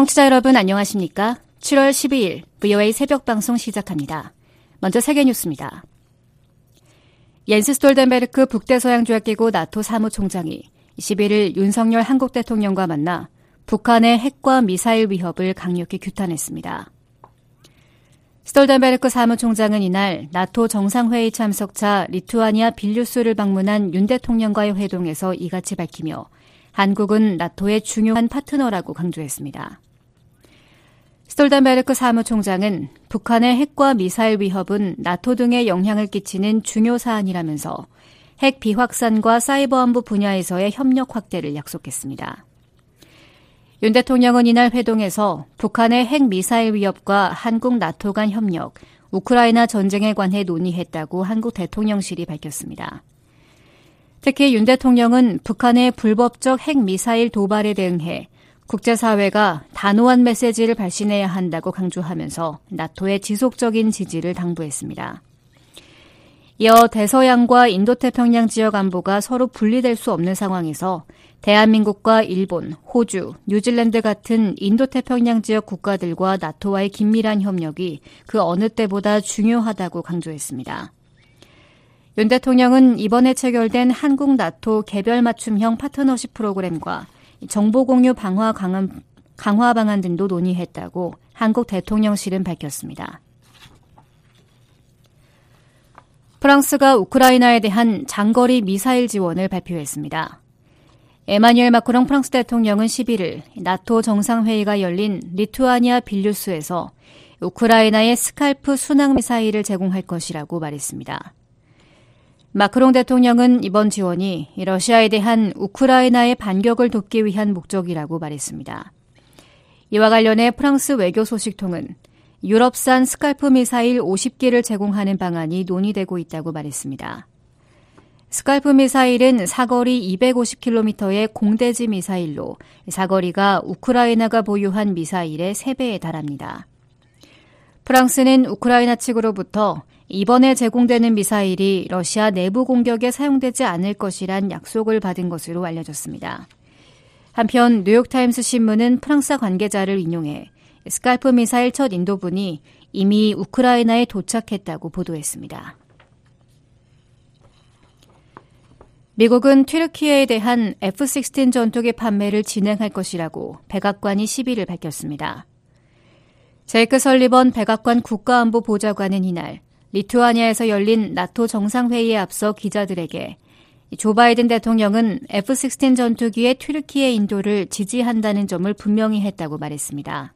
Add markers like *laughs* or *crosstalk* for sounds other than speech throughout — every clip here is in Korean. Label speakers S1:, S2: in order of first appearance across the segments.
S1: 청취자 여러분 안녕하십니까? 7월 12일 VOA 새벽 방송 시작합니다. 먼저 세계 뉴스입니다. 옌스 스톨텐베르그 북대서양조약기구 나토 사무총장이 11일 윤석열 한국 대통령과 만나 북한의 핵과 미사일 위협을 강력히 규탄했습니다. 스톨텐베르그 사무총장은 이날 나토 정상회의 참석차 리투아니아 빌뉴스를 방문한 윤 대통령과의 회동에서 이같이 밝히며 한국은 나토의 중요한 파트너라고 강조했습니다. 스톨텐베르그 사무총장은 북한의 핵과 미사일 위협은 나토 등에 영향을 끼치는 중요 사안이라면서 핵 비확산과 사이버 안보 분야에서의 협력 확대를 약속했습니다. 윤 대통령은 이날 회동에서 북한의 핵 미사일 위협과 한국 나토 간 협력, 우크라이나 전쟁에 관해 논의했다고 한국 대통령실이 밝혔습니다. 특히 윤 대통령은 북한의 불법적 핵 미사일 도발에 대응해 국제사회가 단호한 메시지를 발신해야 한다고 강조하면서 나토의 지속적인 지지를 당부했습니다. 이어 대서양과 인도태평양 지역 안보가 서로 분리될 수 없는 상황에서 대한민국과 일본, 호주, 뉴질랜드 같은 인도태평양 지역 국가들과 나토와의 긴밀한 협력이 그 어느 때보다 중요하다고 강조했습니다. 윤 대통령은 이번에 체결된 한국 나토 개별 맞춤형 파트너십 프로그램과 정보 공유 방화 강화, 강화 방안 등도 논의했다고 한국 대통령실은 밝혔습니다. 프랑스가 우크라이나에 대한 장거리 미사일 지원을 발표했습니다. 에마뉴엘 마크롱 프랑스 대통령은 11일 나토 정상회의가 열린 리투아니아 빌뉴스에서 우크라이나에 스칼프 순항 미사일을 제공할 것이라고 말했습니다. 마크롱 대통령은 이번 지원이 러시아에 대한 우크라이나의 반격을 돕기 위한 목적이라고 말했습니다. 이와 관련해 프랑스 외교 소식통은 유럽산 스칼프 미사일 50기를 제공하는 방안이 논의되고 있다고 말했습니다. 스칼프 미사일은 사거리 250km의 공대지 미사일로 사거리가 우크라이나가 보유한 미사일의 3배에 달합니다. 프랑스는 우크라이나 측으로부터 이번에 제공되는 미사일이 러시아 내부 공격에 사용되지 않을 것이란 약속을 받은 것으로 알려졌습니다. 한편 뉴욕타임스 신문은 프랑스 관계자를 인용해 스칼프 미사일 첫 인도분이 이미 우크라이나에 도착했다고 보도했습니다. 미국은 튀르키예에 대한 F-16 전투기 판매를 진행할 것이라고 백악관이 10일을 밝혔습니다. 제이크 설리번 백악관 국가안보 보좌관은 이날 리투아니아에서 열린 나토 정상회의에 앞서 기자들에게 조 바이든 대통령은 F-16 전투기의 튀르키예 인도를 지지한다는 점을 분명히 했다고 말했습니다.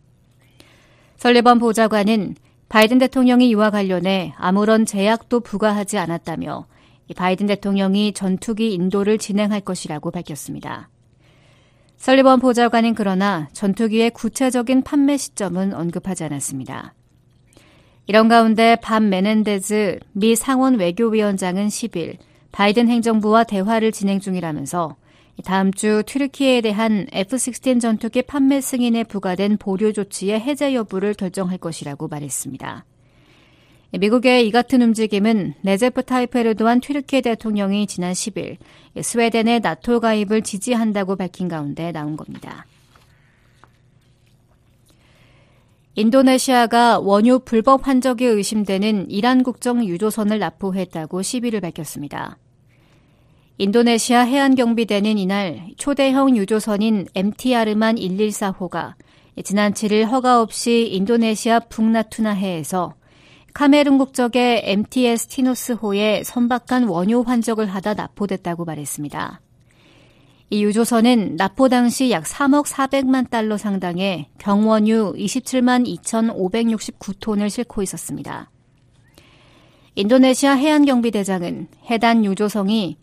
S1: 설리번 보좌관은 바이든 대통령이 이와 관련해 아무런 제약도 부과하지 않았다며 바이든 대통령이 전투기 인도를 진행할 것이라고 밝혔습니다. 설리번 보좌관은 그러나 전투기의 구체적인 판매 시점은 언급하지 않았습니다. 이런 가운데 반 메넨데즈 미 상원 외교위원장은 10일 바이든 행정부와 대화를 진행 중이라면서 다음 주 튀르키예에 대한 F-16 전투기 판매 승인에 부과된 보류 조치의 해제 여부를 결정할 것이라고 말했습니다. 미국의 이 같은 움직임은 레제프 타이이프 에르도안 튀르키예 대통령이 지난 10일 스웨덴의 나토 가입을 지지한다고 밝힌 가운데 나온 겁니다. 인도네시아가 원유 불법 환적이 의심되는 이란 국적 유조선을 나포했다고 11일 밝혔습니다. 인도네시아 해안경비대는 이날 초대형 유조선인 MT 아르만 114호가 지난 7일 허가 없이 인도네시아 북나투나해에서 카메룬 국적의 MTS 티노스호에 선박간 원유 환적을 하다 납포됐다고 말했습니다. 이 유조선은 납포 당시 약 3억 400만 달러 상당의 경원유 27만 2,569톤을 싣고 있었습니다. 인도네시아 해안경비대장은 해당 유조성이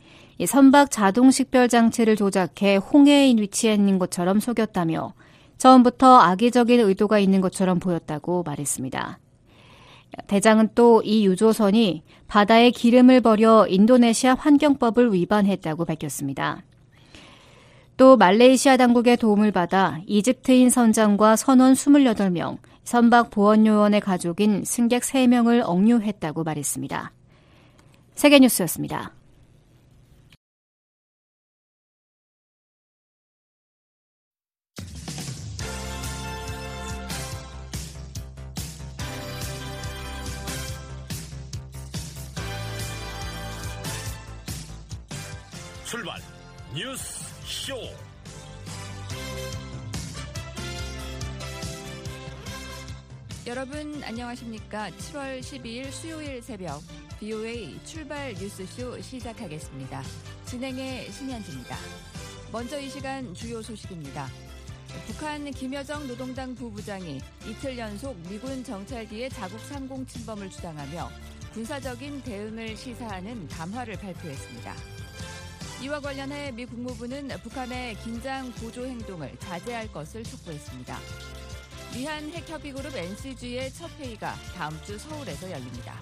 S1: 선박 자동 식별 장치를 조작해 홍해에 위치해 있는 것처럼 속였다며 처음부터 악의적인 의도가 있는 것처럼 보였다고 말했습니다. 대장은 또 이 유조선이 바다에 기름을 버려 인도네시아 환경법을 위반했다고 밝혔습니다. 또 말레이시아 당국의 도움을 받아 이집트인 선장과 선원 28명, 선박 보원요원의 가족인 승객 3명을 억류했다고 말했습니다. 세계뉴스였습니다.
S2: 출발 뉴스 쇼.
S3: 여러분 안녕하십니까? 7월 12일 수요일 새벽 BOA 출발 뉴스쇼 시작하겠습니다. 진행의 신현지입니다. 먼저 이 시간 주요 소식입니다. 북한 김여정 노동당 부부장이 이틀 연속 미군 정찰기의 자국 상공 침범을 주장하며 군사적인 대응을 시사하는 담화를 발표했습니다. 이와 관련해 미 국무부는 북한의 긴장 고조 행동을 자제할 것을 촉구했습니다. 미한 핵협의그룹 NCG의 첫 회의가 다음 주 서울에서 열립니다.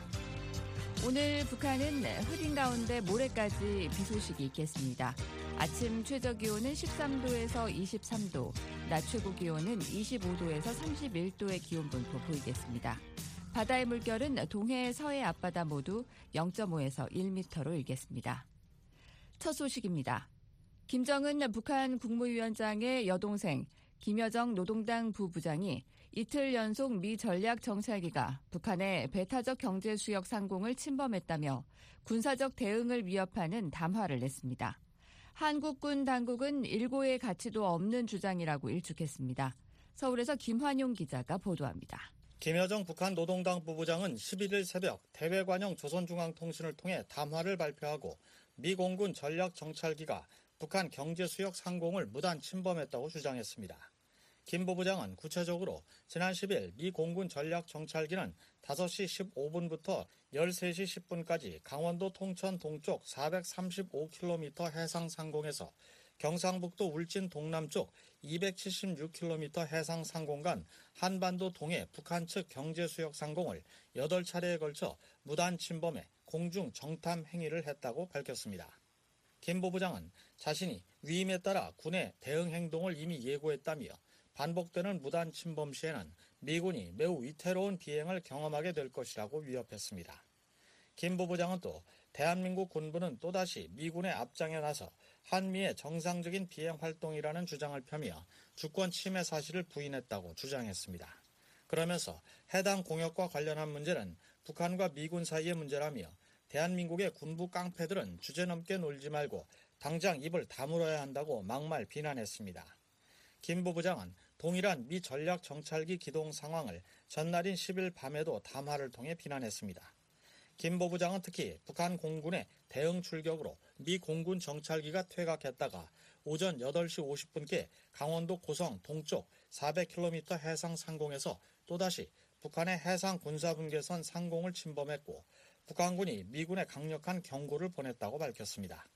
S3: 오늘 북한은 흐린 가운데 모레까지 비 소식이 있겠습니다. 아침 최저 기온은 13도에서 23도, 낮 최고 기온은 25도에서 31도의 기온 분포 보이겠습니다. 바다의 물결은 동해, 서해 앞바다 모두 0.5에서 1m로 일겠습니다. 첫 소식입니다. 김정은 북한 국무위원장의 여동생 김여정 노동당 부부장이 이틀 연속 미 전략 정찰기가 북한의 배타적 경제 수역 상공을 침범했다며 군사적 대응을 위협하는 담화를 냈습니다. 한국군 당국은 일고의 가치도 없는 주장이라고 일축했습니다. 서울에서 김환용 기자가 보도합니다.
S4: 김여정 북한 노동당 부부장은 11일 새벽 대외관영 조선중앙통신을 통해 담화를 발표하고 미 공군 전략 정찰기가 북한 경제 수역 상공을 무단 침범했다고 주장했습니다. 김 부부장은 구체적으로 지난 10일 미 공군 전략 정찰기는 5시 15분부터 13시 10분까지 강원도 통천 동쪽 435km 해상 상공에서 경상북도 울진 동남쪽 276km 해상 상공 간 한반도 동해 북한 측 경제 수역 상공을 8차례에 걸쳐 무단 침범해 공중 정탐 행위를 했다고 밝혔습니다. 김 부부장은 자신이 위임에 따라 군의 대응 행동을 이미 예고했다며 반복되는 무단 침범 시에는 미군이 매우 위태로운 비행을 경험하게 될 것이라고 위협했습니다. 김 부부장은 또 대한민국 군부는 또다시 미군의 앞장에 나서 한미의 정상적인 비행 활동이라는 주장을 펴며 주권 침해 사실을 부인했다고 주장했습니다. 그러면서 해당 공역과 관련한 문제는 북한과 미군 사이의 문제라며 대한민국의 군부 깡패들은 주제넘게 놀지 말고 당장 입을 다물어야 한다고 막말 비난했습니다. 김 부부장은 동일한 미 전략 정찰기 기동 상황을 전날인 10일 밤에도 담화를 통해 비난했습니다. 김 부부장은 특히 북한 공군의 대응 출격으로 미 공군 정찰기가 퇴각했다가 오전 8시 50분께 강원도 고성 동쪽 400km 해상 상공에서 또다시 북한의 해상 군사분계선 상공을 침범했고 북한군이 미군에 강력한 경고를 보냈다고 밝혔습니다.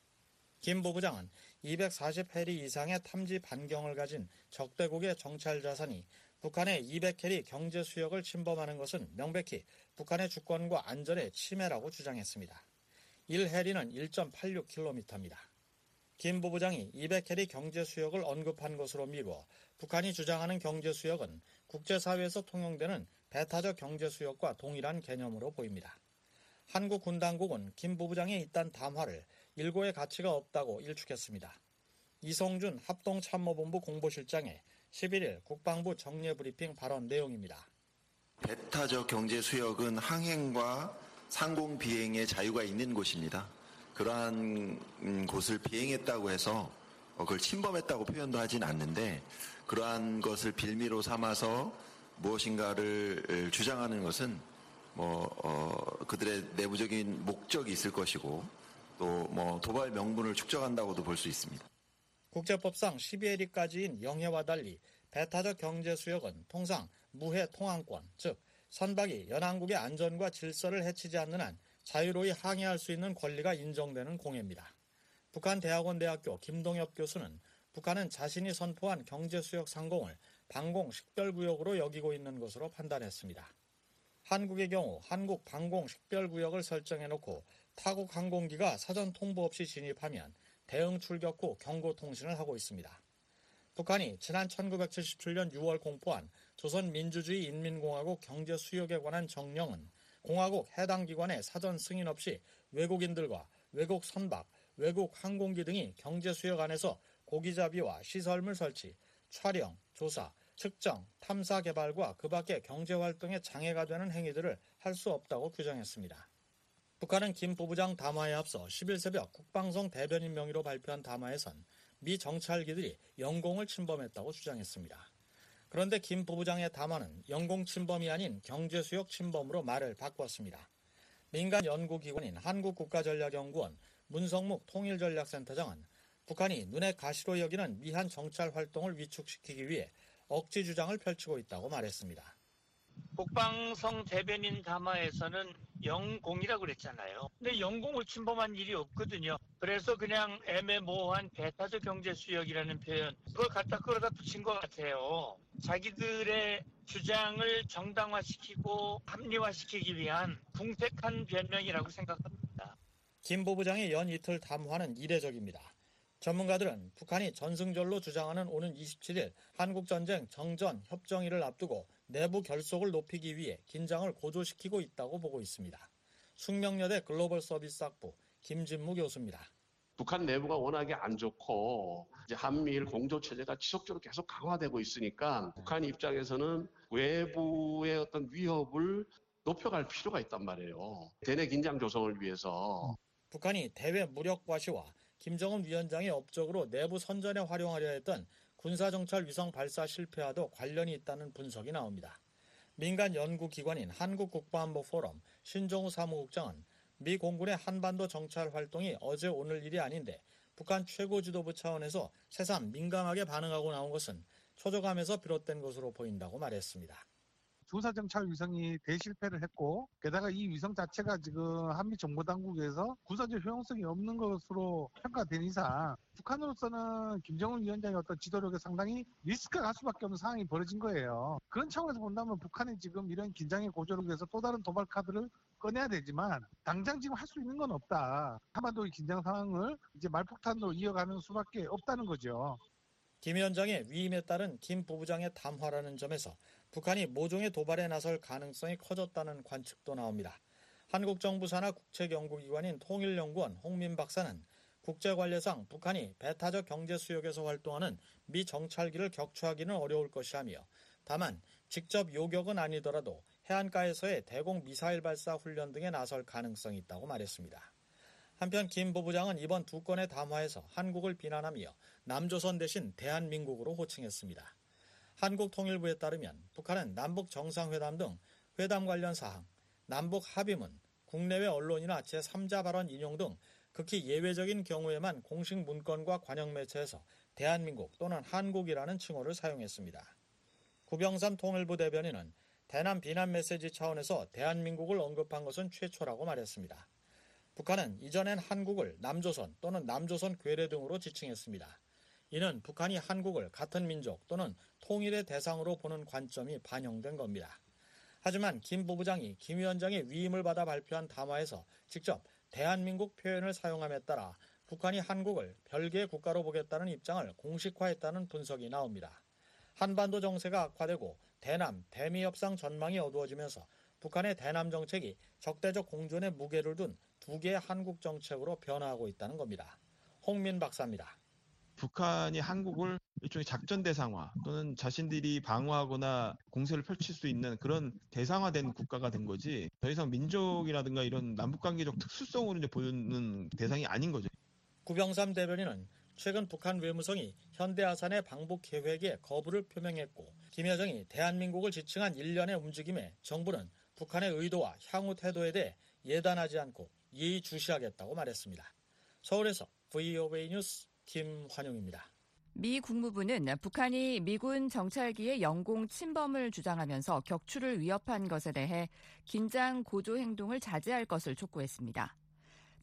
S4: 김 부부장은 240해리 이상의 탐지 반경을 가진 적대국의 정찰 자산이 북한의 200해리 경제 수역을 침범하는 것은 명백히 북한의 주권과 안전의 침해라고 주장했습니다. 1해리는 1.86km입니다. 김 부부장이 200해리 경제 수역을 언급한 것으로 미루어 북한이 주장하는 경제 수역은 국제사회에서 통용되는 배타적 경제 수역과 동일한 개념으로 보입니다. 한국 군 당국은 김 부부장의 이딴 담화를 일고의 가치가 없다고 일축했습니다. 이성준 합동참모본부 공보실장의 11일 국방부 정례 브리핑 발언 내용입니다.
S5: 배타적 경제 수역은 항행과 상공 비행의 자유가 있는 곳입니다. 그러한 곳을 비행했다고 해서 그걸 침범했다고 표현도 하진 않는데 그러한 것을 빌미로 삼아서 무엇인가를 주장하는 것은 뭐 어, 그들의 내부적인 목적이 있을 것이고 또 뭐 도발 명분을 축적한다고도 볼 수 있습니다.
S4: 국제법상 12해리까지인 영해와 달리 배타적 경제 수역은 통상 무해 통항권, 즉 선박이 연안국의 안전과 질서를 해치지 않는 한 자유로이 항해할 수 있는 권리가 인정되는 공해입니다. 북한 대학원 대학교 김동엽 교수는 북한은 자신이 선포한 경제 수역 상공을 방공 식별구역으로 여기고 있는 것으로 판단했습니다. 한국의 경우 한국 방공 식별구역을 설정해놓고 타국 항공기가 사전 통보 없이 진입하면 대응 출격 후 경고 통신을 하고 있습니다. 북한이 지난 1977년 6월 공포한 조선민주주의 인민공화국 경제 수역에 관한 정령은 공화국 해당 기관의 사전 승인 없이 외국인들과 외국 선박, 외국 항공기 등이 경제 수역 안에서 고기잡이와 시설물 설치, 촬영, 조사, 측정, 탐사 개발과 그 밖의 경제 활동에 장애가 되는 행위들을 할 수 없다고 규정했습니다. 북한은 김 부부장 담화에 앞서 10일 새벽 국방성 대변인 명의로 발표한 담화에선 미 정찰기들이 영공을 침범했다고 주장했습니다. 그런데 김 부부장의 담화는 영공 침범이 아닌 경제수역 침범으로 말을 바꿨습니다. 민간 연구기관인 한국국가전략연구원 문성묵 통일전략센터장은 북한이 눈에 가시로 여기는 미한 정찰 활동을 위축시키기 위해 억지 주장을 펼치고 있다고 말했습니다.
S6: 국방성 대변인 담화에서는 영공이라고 그랬잖아요. 근데 영공을 침범한 일이 없거든요. 그래서 그냥 애매모호한 배타적 경제 수역이라는 표현 그걸 갖다 끌어다 붙인 것 같아요. 자기들의 주장을 정당화시키고 합리화시키기 위한 궁색한 변명이라고 생각합니다.
S4: 김 부부장의 연 이틀 담화는 이례적입니다. 전문가들은 북한이 전승절로 주장하는 오는 27일 한국전쟁 정전 협정일을 앞두고 내부 결속을 높이기 위해 긴장을 고조시키고 있다고 보고 있습니다. 숙명여대 글로벌 서비스 학부 김진무 교수입니다.
S7: 북한 내부가 워낙에 안 좋고 이제 한미일 공조 체제가 지속적으로 계속 강화되고 있으니까 북한 입장에서는 외부의 어떤 위협을 높여갈 필요가 있단 말이에요. 대내 긴장 조성을 위해서.
S4: 북한이 대외 무력 과시와 김정은 위원장의 업적으로 내부 선전에 활용하려 했던 군사정찰 위성 발사 실패와도 관련이 있다는 분석이 나옵니다. 민간 연구기관인 한국국방안보포럼 신종우 사무국장은 미 공군의 한반도 정찰 활동이 어제 오늘 일이 아닌데 북한 최고 지도부 차원에서 새삼 민감하게 반응하고 나온 것은 초조감에서 비롯된 것으로 보인다고 말했습니다.
S8: 군사정찰 위성이 대실패를 했고 게다가 이 위성 자체가 지금 한미 정보당국에서 군사적 효용성이 없는 것으로 평가된 이상 북한으로서는 김정은 위원장의 어떤 지도력에 상당히 리스크가 갈 수밖에 없는 상황이 벌어진 거예요. 그런 차원에서 본다면 북한이 지금 이런 긴장의 고조를 위해서 또 다른 도발 카드를 꺼내야 되지만 당장 지금 할 수 있는 건 없다. 한반도의 긴장 상황을 이제 말폭탄으로 이어가는 수밖에 없다는 거죠.
S4: 김 위원장의 위임에 따른 김 부부장의 담화라는 점에서 북한이 모종의 도발에 나설 가능성이 커졌다는 관측도 나옵니다. 한국 정부 산하 국책연구기관인 통일연구원 홍민 박사는 국제 관례상 북한이 배타적 경제 수역에서 활동하는 미 정찰기를 격추하기는 어려울 것이라며 다만 직접 요격은 아니더라도 해안가에서의 대공 미사일 발사 훈련 등에 나설 가능성이 있다고 말했습니다. 한편 김 부부장은 이번 두 건의 담화에서 한국을 비난하며 남조선 대신 대한민국으로 호칭했습니다. 한국통일부에 따르면 북한은 남북 정상회담 등 회담 관련 사항, 남북 합의문, 국내외 언론이나 제3자 발언 인용 등 극히 예외적인 경우에만 공식 문건과 관영 매체에서 대한민국 또는 한국이라는 칭호를 사용했습니다. 구병삼 통일부 대변인은 대남 비난 메시지 차원에서 대한민국을 언급한 것은 최초라고 말했습니다. 북한은 이전엔 한국을 남조선 또는 남조선 괴뢰 등으로 지칭했습니다. 이는 북한이 한국을 같은 민족 또는 통일의 대상으로 보는 관점이 반영된 겁니다. 하지만 김 부부장이 김 위원장의 위임을 받아 발표한 담화에서 직접 대한민국 표현을 사용함에 따라 북한이 한국을 별개의 국가로 보겠다는 입장을 공식화했다는 분석이 나옵니다. 한반도 정세가 악화되고 대남, 대미 협상 전망이 어두워지면서 북한의 대남 정책이 적대적 공존에 무게를 둔 두 개의 한국 정책으로 변화하고 있다는 겁니다. 홍민 박사입니다.
S9: 북한이 한국을 일종의 작전 대상화 또는 자신들이 방어하거나 공세를 펼칠 수 있는 그런 대상화된 국가가 된 거지 더 이상 민족이라든가 이런 남북관계적 특수성으로 이제 보는 대상이 아닌 거죠.
S4: 구병삼 대변인은 최근 북한 외무성이 현대아산의 방북 계획에 거부를 표명했고 김여정이 대한민국을 지칭한 일련의 움직임에 정부는 북한의 의도와 향후 태도에 대해 예단하지 않고 예의주시하겠다고 말했습니다. 서울에서 VOA 뉴스 김환용입니다.
S3: 미 국무부는 북한이 미군 정찰기의 영공 침범을 주장하면서 격추를 위협한 것에 대해 긴장 고조 행동을 자제할 것을 촉구했습니다.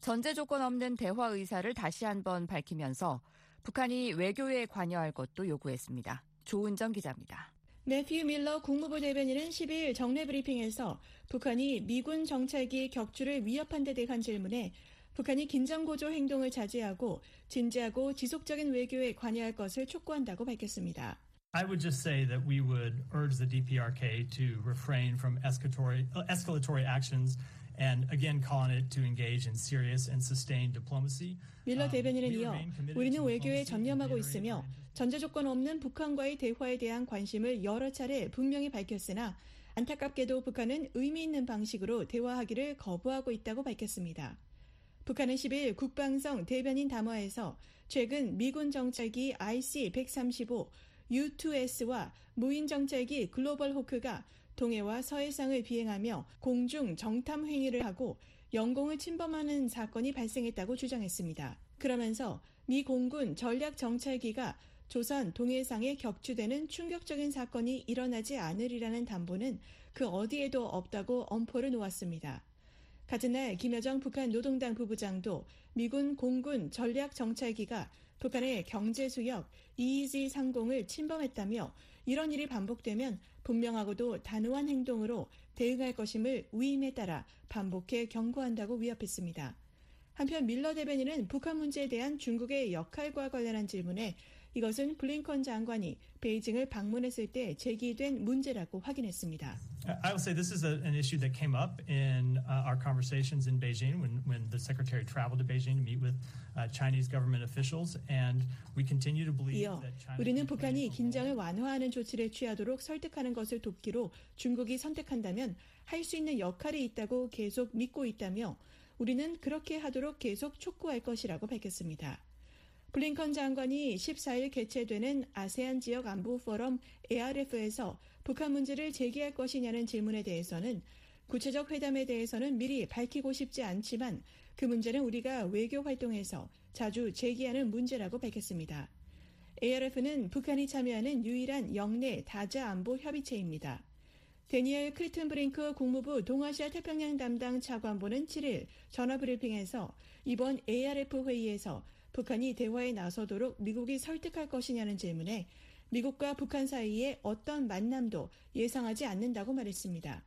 S3: 전제 조건 없는 대화 의사를 다시 한번 밝히면서 북한이 외교에 관여할 것도 요구했습니다. 조은정 기자입니다.
S10: 매튜 밀러 국무부 대변인은 10일 정례 브리핑에서 북한이 미군 정찰기 격추를 위협한 데 대한 질문에 북한이 긴장고조 행동을 자제하고 진지하고 지속적인 외교에 관여할 것을 촉구한다고 밝혔습니다.
S11: I would just say that we would urge the DPRK to refrain from escalatory, escalatory actions and again calling it to engage in serious and sustained diplomacy.
S10: 밀러 대변인은 이어 우리는 외교에 전념하고 있으며 전제 조건 없는 북한과의 대화에 대한 관심을 여러 차례 분명히 밝혔으나 안타깝게도 북한은 의미 있는 방식으로 대화하기를 거부하고 있다고 밝혔습니다. 북한은 10일 국방성 대변인 담화에서 최근 미군 정찰기 IC-135 U2S와 무인 정찰기 글로벌 호크가 동해와 서해상을 비행하며 공중 정탐 행위를 하고 영공을 침범하는 사건이 발생했다고 주장했습니다. 그러면서 미 공군 전략 정찰기가 조선 동해상에 격추되는 충격적인 사건이 일어나지 않으리라는 담보는 그 어디에도 없다고 엄포를 놓았습니다. 같은 날 김여정 북한 노동당 부부장도 미군 공군 전략 정찰기가 북한의 경제 수역 EEZ 상공을 침범했다며 이런 일이 반복되면 분명하고도 단호한 행동으로 대응할 것임을 위임에 따라 반복해 경고한다고 위협했습니다. 한편 밀러 대변인은 북한 문제에 대한 중국의 역할과 관련한 질문에 이것은 블링컨 장관이 베이징을 방문했을 때 제기된 문제라고 확인했습니다.
S11: I will say this is an issue that came up in uh, our conversations in Beijing when, when the secretary traveled to Beijing to meet with uh, Chinese government officials, and we continue to believe that China.
S10: 우리는 북한이 긴장을 완화하는 조치를 취하도록 설득하는 것을 돕기로 중국이 선택한다면 할 수 있는 역할이 있다고 계속 믿고 있다며 우리는 그렇게 하도록 계속 촉구할 것이라고 밝혔습니다. 블링컨 장관이 14일 개최되는 아세안 지역 안보 포럼 ARF에서 북한 문제를 제기할 것이냐는 질문에 대해서는 구체적 회담에 대해서는 미리 밝히고 싶지 않지만 그 문제는 우리가 외교 활동에서 자주 제기하는 문제라고 밝혔습니다. ARF는 북한이 참여하는 유일한 영내 다자 안보 협의체입니다. 데니엘 클튼 브링크 국무부 동아시아 태평양 담당 차관보는 7일 전화 브리핑에서 이번 ARF 회의에서 북한이 대화에 나서도록 미국이 설득할 것이냐는 질문에 미국과 북한 사이에 어떤 만남도 예상하지 않는다고 말했습니다.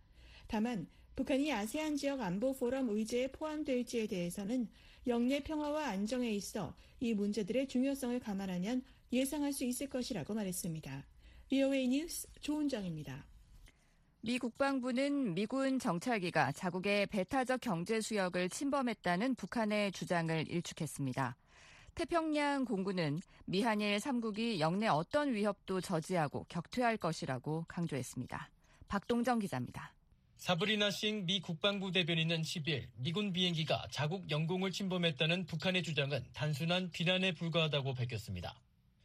S10: 다만 북한이 아세안 지역 안보 포럼 의제에 포함될지에 대해서는 영내 평화와 안정에 있어 이 문제들의 중요성을 감안하면 예상할 수 있을 것이라고 말했습니다. VOA 뉴스 조은정입니다.
S3: 미 국방부는 미군 정찰기가 자국의 배타적 경제 수역을 침범했다는 북한의 주장을 일축했습니다. 태평양 공군은 미한일 3국이 영내 어떤 위협도 저지하고 격퇴할 것이라고 강조했습니다. 박동정 기자입니다.
S12: 사브리나 싱 미 국방부 대변인은 10일 미군 비행기가 자국 영공을 침범했다는 북한의 주장은 단순한 비난에 불과하다고 밝혔습니다.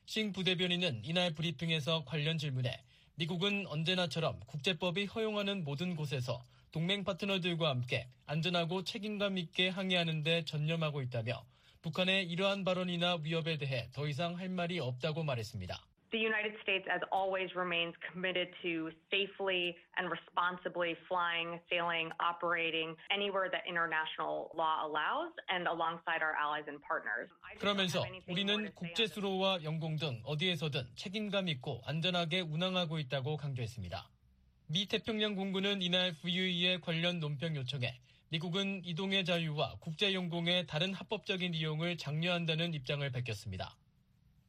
S12: 싱 부대변인은 이날 브리핑에서 관련 질문에 미국은 언제나처럼 국제법이 허용하는 모든 곳에서 동맹 파트너들과 함께 안전하고 책임감 있게 항해하는 데 전념하고 있다며 북한의 이러한 발언이나 위협에 대해 더 이상 할 말이 없다고 말했습니다.
S13: The United States, as always, remains committed to safely and responsibly flying, sailing, operating anywhere that international law allows and alongside our allies and partners.
S12: 그러면서 우리는 국제수로와 영공 등 어디에서든 책임감 있고 안전하게 운항하고 있다고 강조했습니다. 미 태평양 공군은 이날 VUE의 관련 논평 요청에 미국은 이동의 자유와 국제용공의 다른 합법적인 이용을 장려한다는 입장을 밝혔습니다.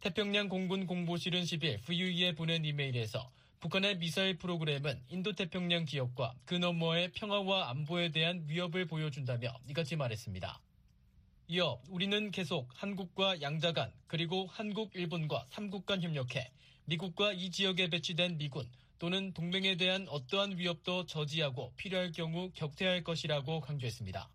S12: 태평양 공군 공보실은 10일 VUE에 보낸 이메일에서 북한의 미사일 프로그램은 인도태평양 지역과 그 너머의 평화와 안보에 대한 위협을 보여준다며 이같이 말했습니다. 이어 우리는 계속 한국과 양자 간 그리고 한국, 일본과 3국 간 협력해 미국과 이 지역에 배치된 미군 또는 동맹에 대한 어떠한 위협도 저지하고 필요할 경우 격퇴할 것이라고 강조했습니다.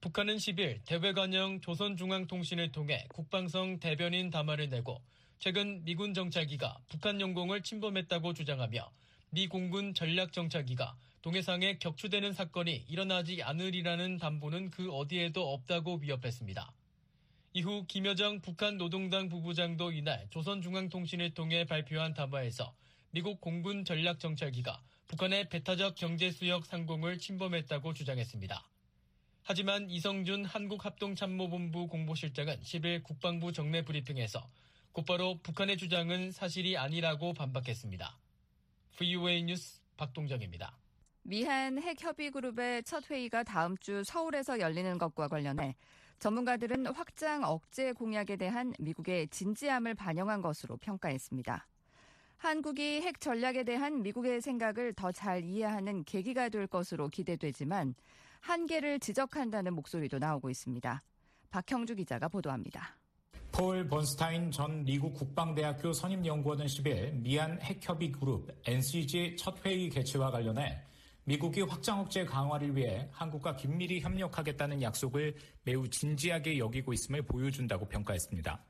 S12: 북한은 10일 대외관영 조선중앙통신을 통해 국방성 대변인 담화를 내고 최근 미군 정찰기가 북한 영공을 침범했다고 주장하며 미 공군 전략 정찰기가 동해상에 격추되는 사건이 일어나지 않으리라는 담보는 그 어디에도 없다고 위협했습니다. 이후 김여정 북한 노동당 부부장도 이날 조선중앙통신을 통해 발표한 담화에서 미국 공군 전략정찰기가 북한의 배타적 경제수역 상공을 침범했다고 주장했습니다. 하지만 이성준 한국합동참모본부 공보실장은 10일 국방부 정례 브리핑에서 곧바로 북한의 주장은 사실이 아니라고 반박했습니다. VOA 뉴스 박동정입니다.
S3: 미한 핵협의그룹의 첫 회의가 다음 주 서울에서 열리는 것과 관련해 전문가들은 확장 억제 공약에 대한 미국의 진지함을 반영한 것으로 평가했습니다. 한국이 핵 전략에 대한 미국의 생각을 더 잘 이해하는 계기가 될 것으로 기대되지만 한계를 지적한다는 목소리도 나오고 있습니다. 박형주 기자가 보도합니다.
S14: 폴 번스타인 전 미국 국방대학교 선임연구원은 10일 미얀 핵협의 그룹 NCG 첫 회의 개최와 관련해 미국이 확장 억제 강화를 위해 한국과 긴밀히 협력하겠다는 약속을 매우 진지하게 여기고 있음을 보여준다고 평가했습니다.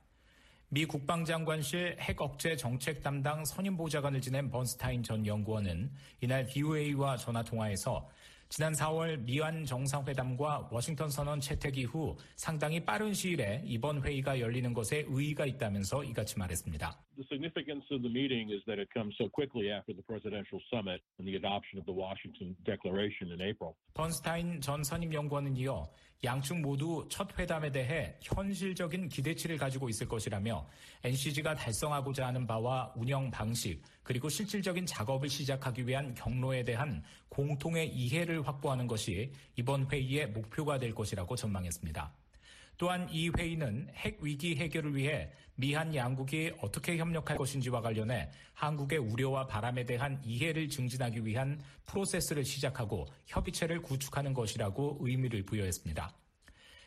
S14: 미 국방장관실 핵 억제 정책 담당 선임 보좌관을 지낸 번스타인 전 연구원은 이날 BOA와 전화 통화에서 지난 4월 미완 정상회담과 워싱턴 선언 채택 이후 상당히 빠른 시일에 이번 회의가 열리는 것에 의의가 있다면서 이같이 말했습니다.
S15: The significance of the meeting is that it comes so quickly after the presidential summit and the adoption of the Washington Declaration in April.
S14: 번스타인 전 선임 연구원은 이어 양측 모두 첫 회담에 대해 현실적인 기대치를 가지고 있을 것이라며 NCG가 달성하고자 하는 바와 운영 방식 그리고 실질적인 작업을 시작하기 위한 경로에 대한 공통의 이해를 확보하는 것이 이번 회의의 목표가 될 것이라고 전망했습니다. 또한 이 회의는 핵 위기 해결을 위해 미한 양국이 어떻게 협력할 것인지와 관련해 한국의 우려와 바람에 대한 이해를 증진하기 위한 프로세스를 시작하고 협의체를 구축하는 것이라고 의미를 부여했습니다.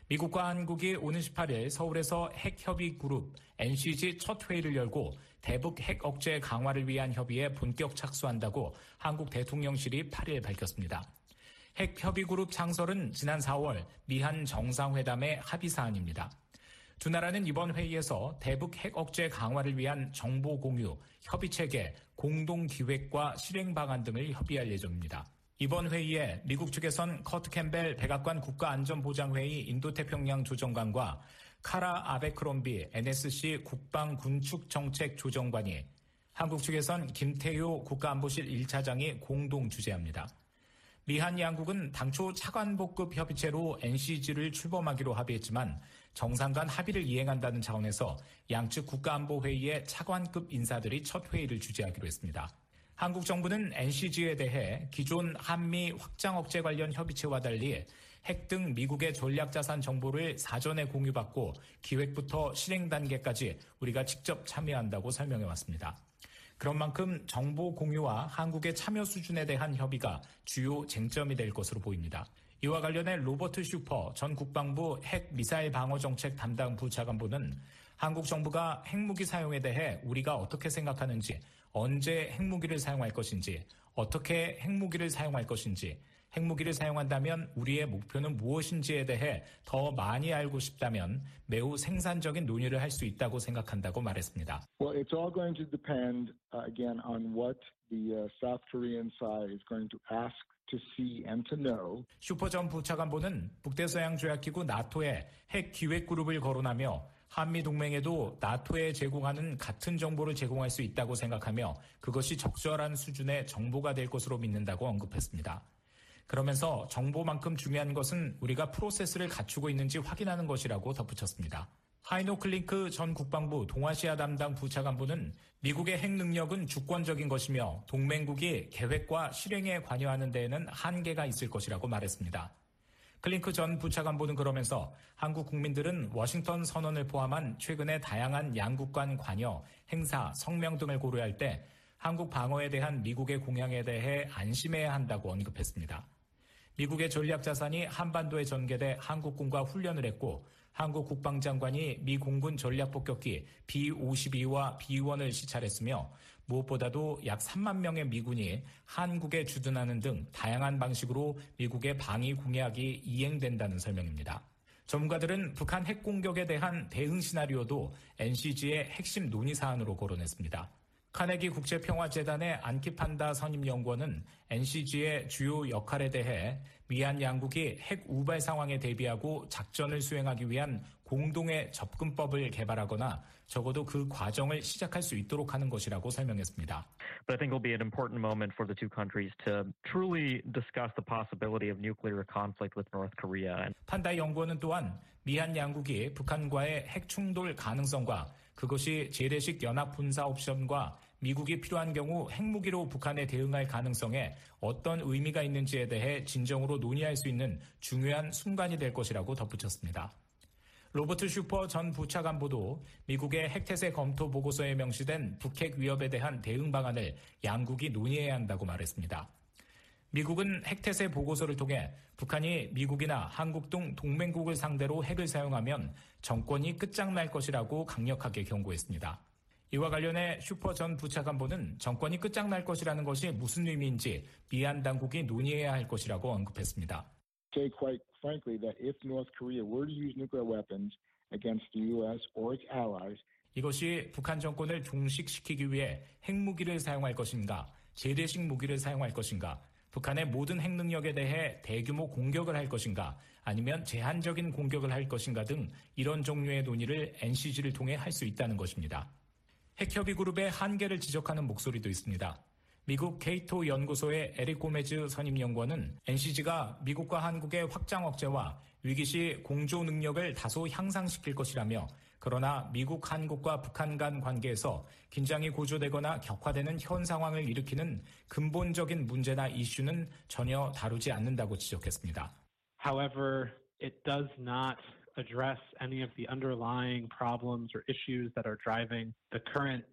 S14: 미국과 한국이 오는 18일 서울에서 핵협의 그룹 NCG 첫 회의를 열고 대북 핵 억제 강화를 위한 협의에 본격 착수한다고 한국 대통령실이 8일 밝혔습니다. 핵협의그룹 창설은 지난 4월 미한 정상회담의 합의 사안입니다. 두 나라는 이번 회의에서 대북 핵 억제 강화를 위한 정보 공유, 협의 체계, 공동 기획과 실행 방안 등을 협의할 예정입니다. 이번 회의에 미국 측에선 커트 캠벨 백악관 국가안전보장회의 인도태평양 조정관과 카라 아베크롬비 NSC 국방군축정책조정관이 한국 측에선 김태효 국가안보실 1차장이 공동 주재합니다. 미한 양국은 당초 차관복급 협의체로 NCG를 출범하기로 합의했지만 정상 간 합의를 이행한다는 차원에서 양측 국가안보회의의 차관급 인사들이 첫 회의를 주재하기로 했습니다. 한국 정부는 NCG에 대해 기존 한미 확장 억제 관련 협의체와 달리 핵 등 미국의 전략자산 정보를 사전에 공유받고 기획부터 실행 단계까지 우리가 직접 참여한다고 설명해 왔습니다. 그런 만큼 정보 공유와 한국의 참여 수준에 대한 협의가 주요 쟁점이 될 것으로 보입니다. 이와 관련해 로버트 슈퍼 전 국방부 핵 미사일 방어 정책 담당 부차관보는 한국 정부가 핵무기 사용에 대해 우리가 어떻게 생각하는지, 언제 핵무기를 사용할 것인지, 어떻게 핵무기를 사용할 것인지, 핵무기를 사용한다면 우리의 목표는 무엇인지에 대해 더 많이 알고 싶다면 매우 생산적인 논의를 할 수 있다고 생각한다고 말했습니다.
S16: Well, it's all going to depend uh, again on what the uh, South Korean side is going to ask to see and to know.
S14: 슈퍼전 부차관보는 북대서양 조약기구 나토의 핵 기획 그룹을 거론하며 한미 동맹에도 나토에 제공하는 같은 정보를 제공할 수 있다고 생각하며 그것이 적절한 수준의 정보가 될 것으로 믿는다고 언급했습니다. 그러면서 정보만큼 중요한 것은 우리가 프로세스를 갖추고 있는지 확인하는 것이라고 덧붙였습니다. 하이노 클링크 전 국방부 동아시아 담당 부차관보는 미국의 핵 능력은 주권적인 것이며 동맹국이 계획과 실행에 관여하는 데에는 한계가 있을 것이라고 말했습니다. 클링크 전 부차관보는 그러면서 한국 국민들은 워싱턴 선언을 포함한 최근의 다양한 양국 간 관여, 행사, 성명 등을 고려할 때 한국 방어에 대한 미국의 공약에 대해 안심해야 한다고 언급했습니다. 미국의 전략 자산이 한반도에 전개돼 한국군과 훈련을 했고 한국 국방장관이 미 공군 전략폭격기 B-52와 B-1을 시찰했으며 무엇보다도 약 3만 명의 미군이 한국에 주둔하는 등 다양한 방식으로 미국의 방위 공약이 이행된다는 설명입니다. 전문가들은 북한 핵 공격에 대한 대응 시나리오도 NCG의 핵심 논의 사안으로 거론했습니다. 카네기 국제평화재단의 안키판다 선임연구원은 NCG의 주요 역할에 대해 미얀 양국이 핵 우발 상황에 대비하고 작전을 수행하기 위한 공동의 접근법을 개발하거나 적어도 그 과정을 시작할 수 있도록 하는 것이라고 설명했습니다.
S17: But I think will be an important moment for the two countries to truly discuss the possibility of nuclear conflict with North Korea.
S14: 판다 연구원은 또한 미얀 양국이 북한과의 핵 충돌 가능성과 그것이 재래식 연합 군사 옵션과 미국이 필요한 경우 핵무기로 북한에 대응할 가능성에 어떤 의미가 있는지에 대해 진정으로 논의할 수 있는 중요한 순간이 될 것이라고 덧붙였습니다. 로버트 슈퍼 전 부차관보도 미국의 핵태세 검토 보고서에 명시된 북핵 위협에 대한 대응 방안을 양국이 논의해야 한다고 말했습니다. 미국은 핵태세 보고서를 통해 북한이 미국이나 한국 등 동맹국을 상대로 핵을 사용하면 정권이 끝장날 것이라고 강력하게 경고했습니다. 이와 관련해 슈퍼 전 부차관보는 정권이 끝장날 것이라는 것이 무슨 의미인지 미얀 당국이 논의해야 할 것이라고 언급했습니다.
S16: Say quite frankly that if North Korea were to use nuclear weapons against the U.S. or its allies,
S14: 이것이 북한 정권을 종식시키기 위해 핵무기를 사용할 것인가, 재래식 무기를 사용할 것인가, 북한의 모든 핵 능력에 대해 대규모 공격을 할 것인가, 아니면 제한적인 공격을 할 것인가 등 이런 종류의 논의를 NCG를 통해 할 수 있다는 것입니다. 핵협의 그룹의 한계를 지적하는 목소리도 있습니다. 미국 케이토 연구소의 에릭 고메즈 선임 연구원은 NCG가 미국과 한국의 확장 억제와 위기 시 공조 능력을 다소 향상시킬 것이라며 그러나 미국, 한국과 북한 간 관계에서 긴장이 고조되거나 격화되는 현 상황을 일으키는 근본적인 문제나 이슈는 전혀 다루지 않는다고 지적했습니다.
S18: However, it does not address any of the underlying problems or issues that are driving the current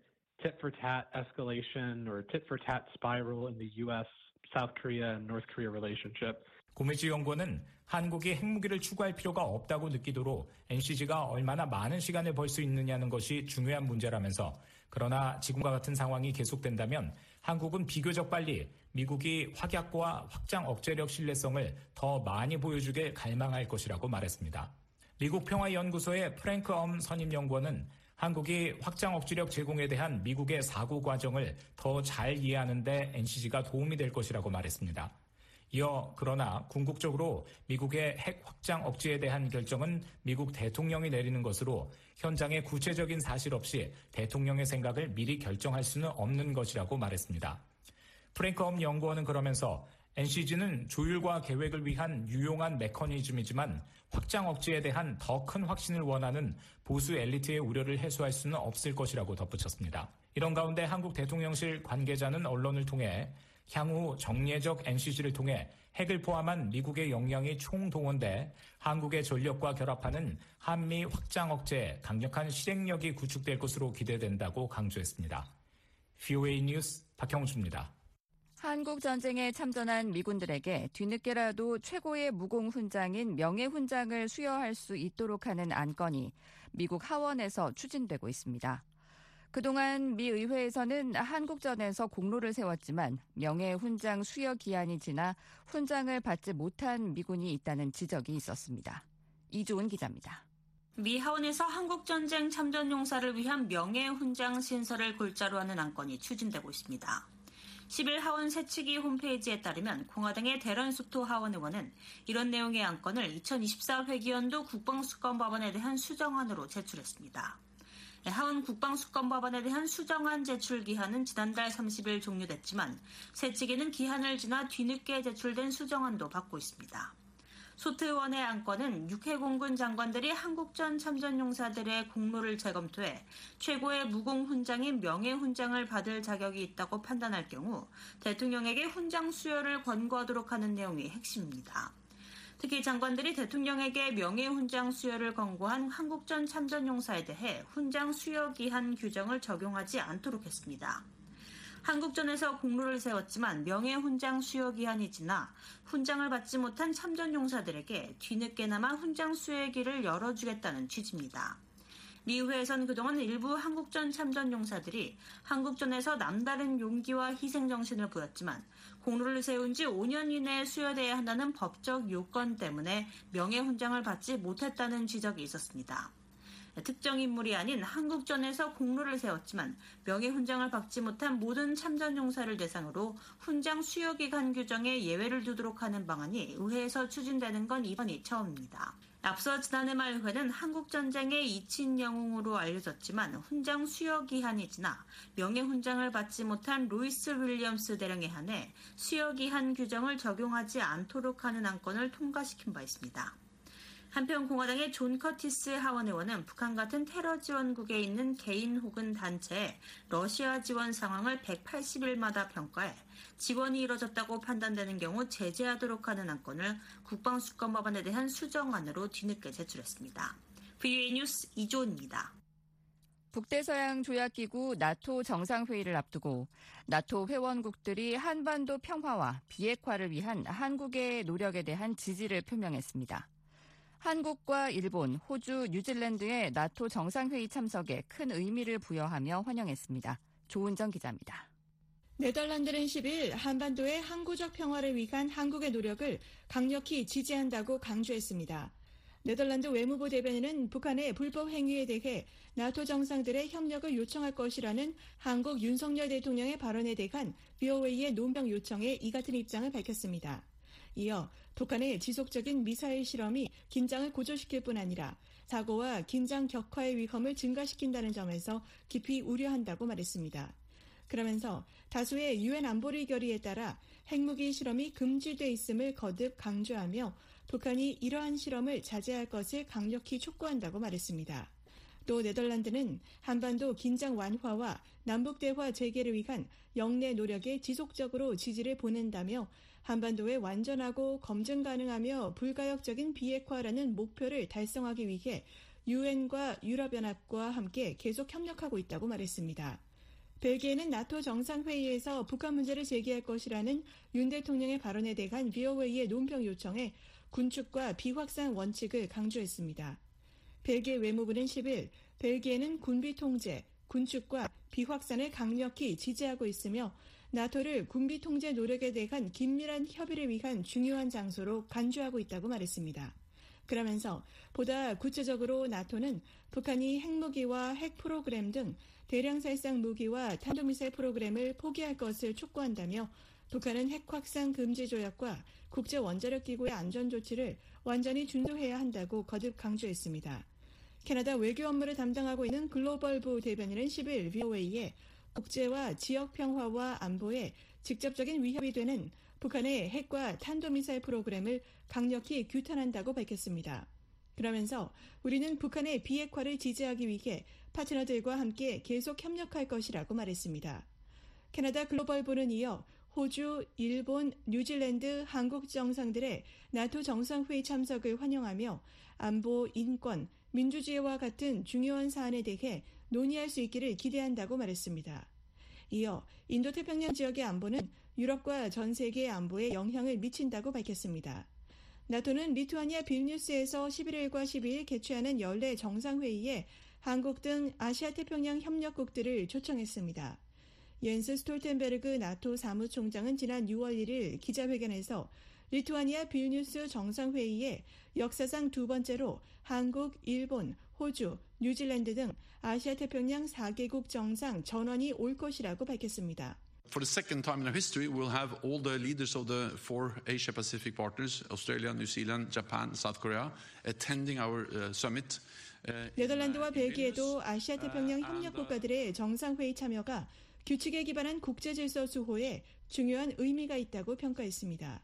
S18: tit for tat escalation or tit for tat spiral in the U.S., South Korea, and North Korea relationship.
S14: 고메지 연구원은 한국이 핵무기를 추구할 필요가 없다고 느끼도록 NCG가 얼마나 많은 시간을 벌 수 있느냐는 것이 중요한 문제라면서 그러나 지금과 같은 상황이 계속된다면 한국은 비교적 빨리 미국이 확약과 확장 억제력 신뢰성을 더 많이 보여주길 갈망할 것이라고 말했습니다. 미국 평화연구소의 프랭크 엄 선임연구원은 한국이 확장 억지력 제공에 대한 미국의 사고 과정을 더 잘 이해하는데 NCG가 도움이 될 것이라고 말했습니다. 이어 그러나 궁극적으로 미국의 핵 확장 억지에 대한 결정은 미국 대통령이 내리는 것으로 현장의 구체적인 사실 없이 대통령의 생각을 미리 결정할 수는 없는 것이라고 말했습니다. 프랭크엄 연구원은 그러면서 NCG는 조율과 계획을 위한 유용한 메커니즘이지만 확장 억지에 대한 더 큰 확신을 원하는 보수 엘리트의 우려를 해소할 수는 없을 것이라고 덧붙였습니다. 이런 가운데 한국 대통령실 관계자는 언론을 통해 향후 정례적 NCG를 통해 핵을 포함한 미국의 역량이 총동원돼 한국의 전력과 결합하는 한미 확장 억제에 강력한 실행력이 구축될 것으로 기대된다고 강조했습니다. VOA 뉴스 박형주입니다.
S3: 한국 전쟁에 참전한 미군들에게 뒤늦게라도 최고의 무공 훈장인 명예 훈장을 수여할 수 있도록 하는 안건이 미국 하원에서 추진되고 있습니다. 그동안 미 의회에서는 한국전에서 공로를 세웠지만 명예 훈장 수여 기한이 지나 훈장을 받지 못한 미군이 있다는 지적이 있었습니다. 이주은 기자입니다.
S19: 미 하원에서 한국전쟁 참전 용사를 위한 명예 훈장 신설을 골자로 하는 안건이 추진되고 있습니다. 10일 하원 새치기 홈페이지에 따르면 공화당의 데런 수토 하원 의원은 이런 내용의 안건을 2024 회기연도 국방수권법안에 대한 수정안으로 제출했습니다. 네, 하원 국방수권법안에 대한 수정안 제출 기한은 지난달 30일 종료됐지만 새치기는 기한을 지나 뒤늦게 제출된 수정안도 받고 있습니다. 소트 의원의 안건은 육해공군 장관들이 한국전 참전용사들의 공로를 재검토해 최고의 무공 훈장인 명예훈장을 받을 자격이 있다고 판단할 경우 대통령에게 훈장 수여를 권고하도록 하는 내용이 핵심입니다. 특히 장관들이 대통령에게 명예훈장 수여를 권고한 한국전 참전용사에 대해 훈장 수여 기한 규정을 적용하지 않도록 했습니다. 한국전에서 공로를 세웠지만 명예훈장 수여 기한이 지나 훈장을 받지 못한 참전 용사들에게 뒤늦게나마 훈장 길을 열어주겠다는 취지입니다. 미의회에선 그동안 일부 한국전 참전 용사들이 한국전에서 남다른 용기와 희생 정신을 보였지만 공로를 세운 지 5년 이내에 수여돼야 한다는 법적 요건 때문에 명예훈장을 받지 못했다는 지적이 있었습니다. 특정 인물이 아닌 한국전에서 공로를 세웠지만 명예훈장을 받지 못한 모든 참전 용사를 대상으로 훈장 수여 기간 규정에 예외를 두도록 하는 방안이 의회에서 추진되는 건 이번이 처음입니다. 앞서 지난해 말 의회는 한국전쟁의 이친 영웅으로 알려졌지만 훈장 수여 기한이 지나 명예훈장을 받지 못한 루이스 윌리엄스 대령에 한해 수여 기한 규정을 적용하지 않도록 하는 안건을 통과시킨 바 있습니다. 한편 공화당의 존 커티스 하원 의원은 북한 같은 테러 지원국에 있는 개인 혹은 단체의 러시아 지원 상황을 180일마다 평가해 지원이 이뤄졌다고 판단되는 경우 제재하도록 하는 안건을 국방수권법안에 대한 수정안으로 뒤늦게 제출했습니다. VA 뉴스 이조입니다.
S3: 북대서양 조약기구 나토 정상회의를 앞두고 나토 회원국들이 한반도 평화와 비핵화를 위한 한국의 노력에 대한 지지를 표명했습니다. 한국과 일본, 호주, 뉴질랜드의 나토 정상회의 참석에 큰 의미를 부여하며 환영했습니다. 조은정 기자입니다.
S10: 네덜란드는 10일 한반도의 항구적 평화를 위한 한국의 노력을 강력히 지지한다고 강조했습니다. 네덜란드 외무부 대변인은 북한의 불법 행위에 대해 나토 정상들의 협력을 요청할 것이라는 한국 윤석열 대통령의 발언에 대한 BOA의 논평 요청에 이 같은 입장을 밝혔습니다. 이어 북한의 지속적인 미사일 실험이 긴장을 고조시킬 뿐 아니라 사고와 긴장 격화의 위험을 증가시킨다는 점에서 깊이 우려한다고 말했습니다. 그러면서 다수의 유엔 안보리 결의에 따라 핵무기 실험이 금지돼 있음을 거듭 강조하며 북한이 이러한 실험을 자제할 것을 강력히 촉구한다고 말했습니다. 또 네덜란드는 한반도 긴장 완화와 남북 대화 재개를 위한 영내 노력에 지속적으로 지지를 보낸다며 한반도의 완전하고 검증 가능하며 불가역적인 비핵화라는 목표를 달성하기 위해 유엔과 유럽연합과 함께 계속 협력하고 있다고 말했습니다. 벨기에는 나토 정상회의에서 북한 문제를 제기할 것이라는 윤 대통령의 발언에 대한 BOA의 논평 요청에 군축과 비확산 원칙을 강조했습니다. 벨기에 외무부는 10일 벨기에는 군비 통제, 군축과 비확산을 강력히 지지하고 있으며 나토를 군비 통제 노력에 대한 긴밀한 협의를 위한 중요한 장소로 간주하고 있다고 말했습니다. 그러면서 보다 구체적으로 나토는 북한이 핵무기와 핵 프로그램 등 대량 살상 무기와 탄도미사일 프로그램을 포기할 것을 촉구한다며 북한은 핵 확산 금지 조약과 국제 원자력 기구의 안전 조치를 완전히 준수해야 한다고 거듭 강조했습니다. 캐나다 외교 업무를 담당하고 있는 글로벌 부 대변인은 10일 VOA에 국제와 지역 평화와 안보에 직접적인 위협이 되는 북한의 핵과 탄도미사일 프로그램을 강력히 규탄한다고 밝혔습니다. 그러면서 우리는 북한의 비핵화를 지지하기 위해 파트너들과 함께 계속 협력할 것이라고 말했습니다. 캐나다 글로벌부는 이어 호주, 일본, 뉴질랜드, 한국 정상들의 나토 정상회의 참석을 환영하며 안보, 인권, 민주주의와 같은 중요한 사안에 대해 논의할 수 있기를 기대한다고 말했습니다. 이어 인도태평양 지역의 안보는 유럽과 전 세계의 안보에 영향을 미친다고 밝혔습니다. 나토는 리투아니아 빌뉴스에서 11일과 12일 개최하는 연례 정상회의에 한국 등 아시아 태평양 협력국들을 초청했습니다. 옌스 스톨텐베르그 나토 사무총장은 지난 6월 1일 기자회견에서 리투아니아 빌뉴스 정상회의에 역사상 두 번째로 한국, 일본, 호주, 뉴질랜드 등 아시아 태평양 4개국 정상 전원이 올 것이라고 밝혔습니다.
S20: For the second time in our history, we'll have all the leaders of the four Asia Pacific partners, Australia, New Zealand, Japan, South Korea, attending our uh, summit.
S10: 네덜란드와 벨기에도 아시아 태평양 협력 국가들의 정상회의 참여가 규칙에 기반한 국제 질서 수호에 중요한 의미가 있다고 평가했습니다.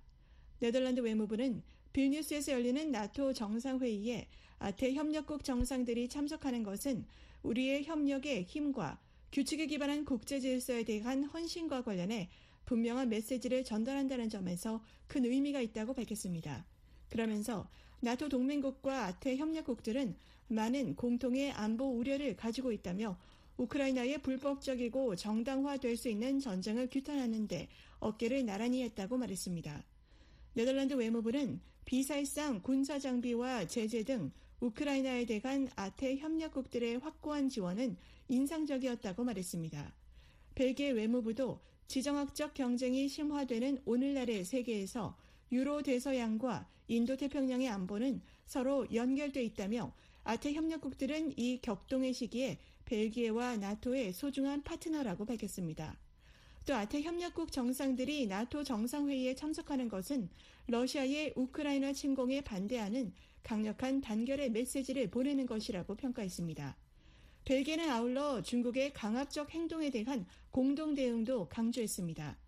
S10: 네덜란드 외무부는 빌뉴스에서 열리는 나토 정상회의에 아태 협력국 정상들이 참석하는 것은 우리의 협력의 힘과 규칙에 기반한 국제 질서에 대한 헌신과 관련해 분명한 메시지를 전달한다는 점에서 큰 의미가 있다고 밝혔습니다. 그러면서 나토 동맹국과 아태 협력국들은 많은 공통의 안보 우려를 가지고 있다며 우크라이나의 불법적이고 정당화될 수 있는 전쟁을 규탄하는데 어깨를 나란히 했다고 말했습니다. 네덜란드 외무부는 비살상 군사 장비와 제재 등 우크라이나에 대한 아태 협력국들의 확고한 지원은 인상적이었다고 말했습니다. 벨기에 외무부도 지정학적 경쟁이 심화되는 오늘날의 세계에서 유로 대서양과 인도 태평양의 안보는 서로 연결돼 있다며 아태 협력국들은 이 격동의 시기에 벨기에와 나토의 소중한 파트너라고 밝혔습니다. 또 아태 협력국 정상들이 나토 정상회의에 참석하는 것은 러시아의 우크라이나 침공에 반대하는 강력한 단결의 메시지를 보내는 것이라고 평가했습니다. 벨기에는 아울러 중국의 강압적 행동에 대한 공동 대응도 강조했습니다.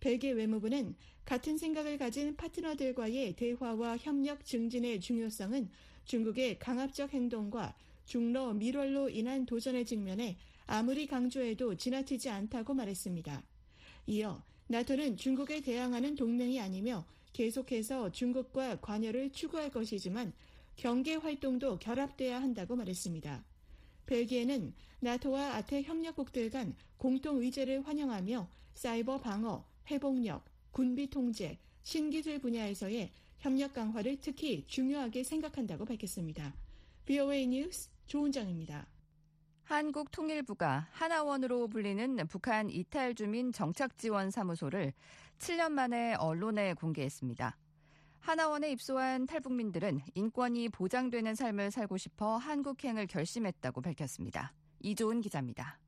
S10: 벨기에 외무부는 같은 생각을 가진 파트너들과의 대화와 협력 증진의 중요성은 중국의 강압적 행동과 중러 밀월로 인한 도전의 직면에 아무리 강조해도 지나치지 않다고 말했습니다. 이어 나토는 중국에 대항하는 동맹이 아니며 계속해서 중국과 관여를 추구할 것이지만 경계 활동도 결합돼야 한다고 말했습니다. 벨기에는 나토와 아태 협력국들 간 공동 의제를 환영하며 사이버 방어, 회복력, 군비 통제, 신기술 분야에서의 협력 강화를 특히 중요하게 생각한다고 밝혔습니다. BOA 뉴스 조은정입니다.
S3: 한국통일부가 하나원으로 불리는 북한 이탈 주민 정착 지원 사무소를 7년 만에 언론에 공개했습니다. 하나원에 입소한 탈북민들은 인권이 보장되는 삶을 살고 싶어 한국행을 결심했다고 밝혔습니다. 이조은 기자입니다.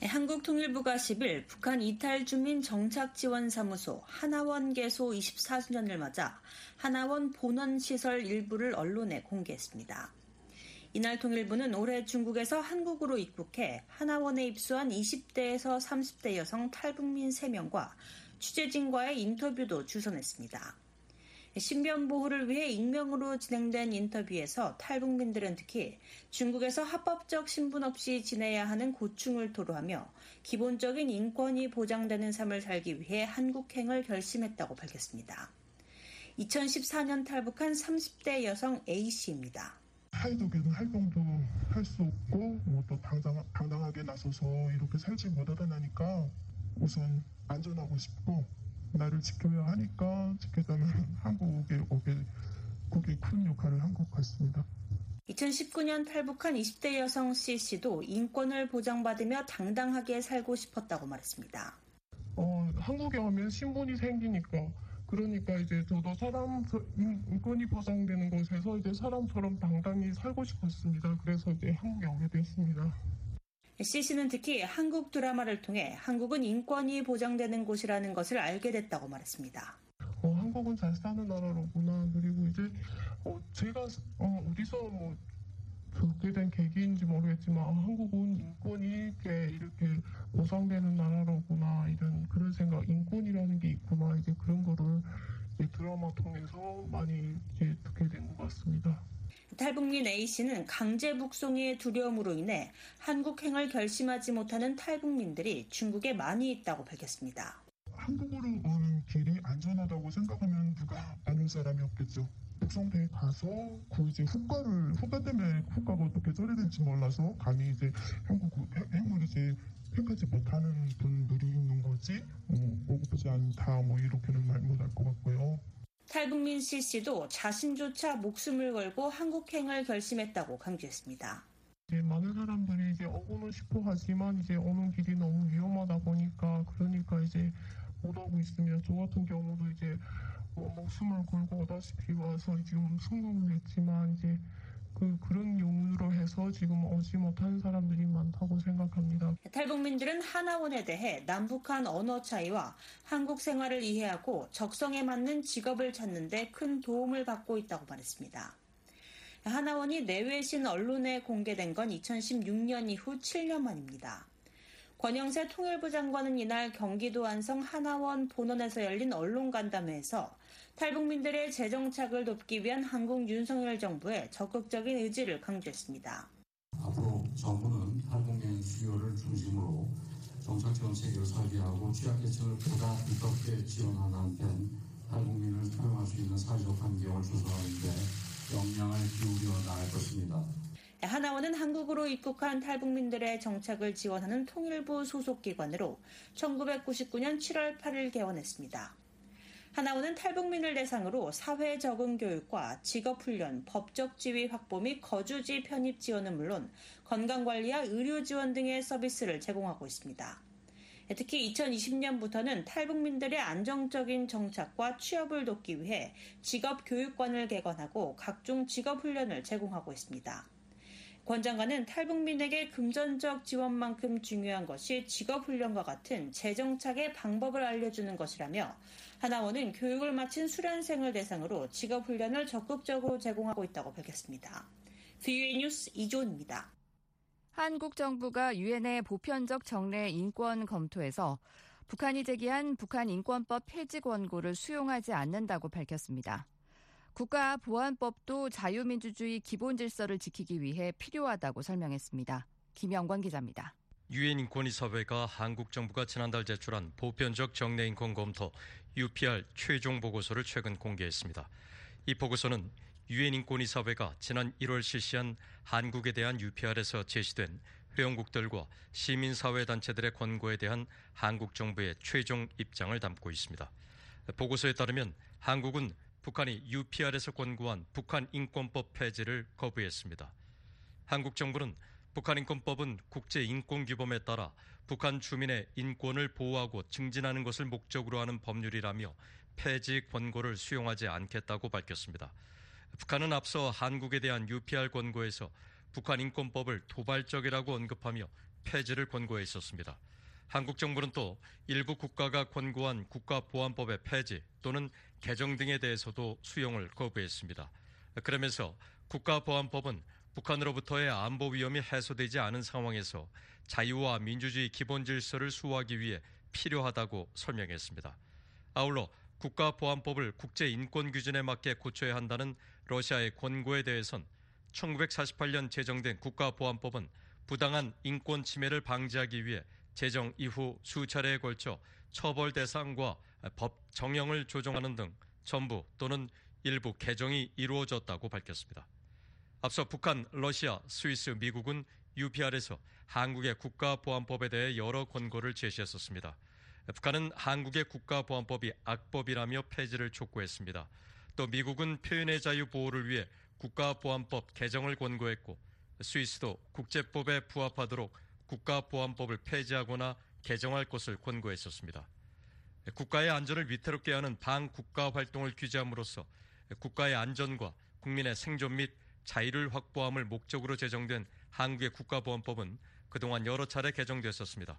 S19: 한국통일부가 10일 북한 이탈 주민 정착 지원 사무소 하나원 개소 24주년을 맞아 하나원 본원 시설 일부를 언론에 공개했습니다. 이날 통일부는 올해 중국에서 한국으로 입국해 하나원에 입소한 20대에서 30대 여성 탈북민 3명과 취재진과의 인터뷰도 주선했습니다. 신변 보호를 위해 익명으로 진행된 인터뷰에서 탈북민들은 특히 중국에서 합법적 신분 없이 지내야 하는 고충을 토로하며 기본적인 인권이 보장되는 삶을 살기 위해 한국행을 결심했다고 밝혔습니다. 2014년 탈북한 30대 여성 A씨입니다.
S21: 사회적인 활동도 할 수 없고 뭐 또 당당, 당당하게 나서서 이렇게 살지 못하다 니까 우선 안전하고 싶고 나를 지켜야 하니까 지켜자면 *laughs* 한국에 오게 그게 큰 역할을 한 것 같습니다.
S19: 2019년 탈북한 20대 여성 C씨도 인권을 보장받으며 당당하게 살고 싶었다고 말했습니다.
S21: 어, 한국에 오면 신분이 생기니까 그러니까 이제 저도 사람 인권이 보장되는 곳에서 이제 사람처럼 당당히 살고 싶었습니다. 그래서 이제 한국에 오게 됐습니다.
S19: CC는 특히 한국 드라마를 통해 한국은 인권이 보장되는 곳이라는 것을 알게 됐다고 말했습니다.
S21: 어, 한국은 잘 사는 나라로구나. 그리고 이제 어, 제가 어, 어디서 뭐 듣게 된 계기인지 모르겠지만 아, 한국은 인권이 이렇게, 이렇게 보상되는 나라로구나 이런 그런 생각 인권이라는 게 있구나 이제 그런 거를 이제 드라마 통해서 많이 이제 듣게 된 것 같습니다.
S19: 탈북민 A씨는 강제 북송의 두려움으로 인해 한국행을 결심하지 못하는 탈북민들이 중국에 많이 있다고 밝혔습니다.
S21: 한국으로 오는 길이 안전하다고 생각하면 누가 아는 사람이 없겠죠. 북성대에 가서 그 이제 후과를 후과 때문에 후과가 어떻게 처리될지 몰라서 감히 이제 한국 행을 이제 평가지 못하는 분들이 있는 거지 뭐 오고프지 않다 뭐 이렇게는 말 못할 것 같고요.
S19: 탈북민 C씨도 자신조차 목숨을 걸고 한국행을 결심했다고 강조했습니다.
S21: 이제 많은 사람들이 이제 오고는 싶어 하지만 이제 오는 길이 너무 위험하다 보니까 그러니까 이제 못 오고 있으면 저 같은 경우도 이제 뭐 목숨을 걸고 오다시피 와서 지금 성공을 했지만 이제 그 그런 용으로 해서 지금 오지 못한 사람들이 많다고 생각합니다.
S19: 탈북민들은 하나원에 대해 남북한 언어 차이와 한국 생활을 이해하고 적성에 맞는 직업을 찾는 데 큰 도움을 받고 있다고 말했습니다. 하나원이 내외신 언론에 공개된 건 2016년 이후 7년 만입니다. 권영세 통일부 장관은 이날 경기도 안성 하나원 본원에서 열린 언론 간담회에서 탈북민들의 재정착을 돕기 위한 한국 윤석열 정부의 적극적인 의지를 강조했습니다.
S22: 앞으로 정부는 탈북민 수요를 중심으로 정착 체계를 설계하고 취약계층을 보다 두껍게 지원하는 한편 탈북민을 수용할 수 있는 사회적 환경을 조성하는 데 역량을 기울여 나갈 것입니다.
S19: 하나원은 한국으로 입국한 탈북민들의 정착을 지원하는 통일부 소속 기관으로 1999년 7월 8일 개원했습니다. 하나원은 탈북민을 대상으로 사회 적응 교육과 직업 훈련, 법적 지위 확보 및 거주지 편입 지원은 물론 건강관리와 의료 지원 등의 서비스를 제공하고 있습니다. 특히 2020년부터는 탈북민들의 안정적인 정착과 취업을 돕기 위해 직업 교육관을 개관하고 각종 직업 훈련을 제공하고 있습니다. 권 장관은 탈북민에게 금전적 지원만큼 중요한 것이 직업훈련과 같은 재정착의 방법을 알려주는 것이라며 하나원은 교육을 마친 수련생을 대상으로 직업훈련을 적극적으로 제공하고 있다고 밝혔습니다. VOA 뉴스 이조입니다.
S3: 한국 정부가 유엔의 보편적 정례 인권 검토에서 북한이 제기한 북한 인권법 폐지 권고를 수용하지 않는다고 밝혔습니다. 국가보안법도 자유민주주의 기본 질서를 지키기 위해 필요하다고 설명했습니다. 김영관 기자입니다.
S23: 유엔 인권이사회가 한국 정부가 지난달 제출한 보편적 정례 인권 검토 UPR 최종 보고서를 최근 공개했습니다. 이 보고서는 유엔 인권이사회가 지난 1월 실시한 한국에 대한 UPR에서 제시된 회원국들과 시민사회 단체들의 권고에 대한 한국 정부의 최종 입장을 담고 있습니다. 보고서에 따르면 한국은 북한이 UPR에서 권고한 북한 인권법 폐지를 거부했습니다. 한국 정부는 북한 인권법은 국제 인권 규범에 따라 북한 주민의 인권을 보호하고 증진하는 것을 목적으로 하는 법률이라며 폐지 권고를 수용하지 않겠다고 밝혔습니다. 북한은 앞서 한국에 대한 UPR 권고에서 북한 인권법을 도발적이라고 언급하며 폐지를 권고해 있었습니다. 한국 정부는 또 일부 국가가 권고한 국가보안법의 폐지 또는 개정 등에 대해서도 수용을 거부했습니다. 그러면서 국가보안법은 북한으로부터의 안보 위험이 해소되지 않은 상황에서 자유와 민주주의 기본 질서를 수호하기 위해 필요하다고 설명했습니다. 아울러 국가보안법을 국제인권 규준에 맞게 고쳐야 한다는 러시아의 권고에 대해선 1948년 제정된 국가보안법은 부당한 인권 침해를 방지하기 위해 제정 이후 수차례에 걸쳐 처벌 대상과 법 정형을 조정하는 등 전부 또는 일부 개정이 이루어졌다고 밝혔습니다. 앞서 북한, 러시아, 스위스, 미국은 UPR에서 한국의 국가보안법에 대해 여러 권고를 제시했었습니다. 북한은 한국의 국가보안법이 악법이라며 폐지를 촉구했습니다. 또 미국은 표현의 자유 보호를 위해 국가보안법 개정을 권고했고 스위스도 국제법에 부합하도록 국가보안법을 폐지하거나 개정할 것을 권고했었습니다. 국가의 안전을 위태롭게 하는 반국가 활동을 규제함으로써 국가의 안전과 국민의 생존 및 자유를 확보함을 목적으로 제정된 한국의 국가보안법은 그동안 여러 차례 개정됐었습니다.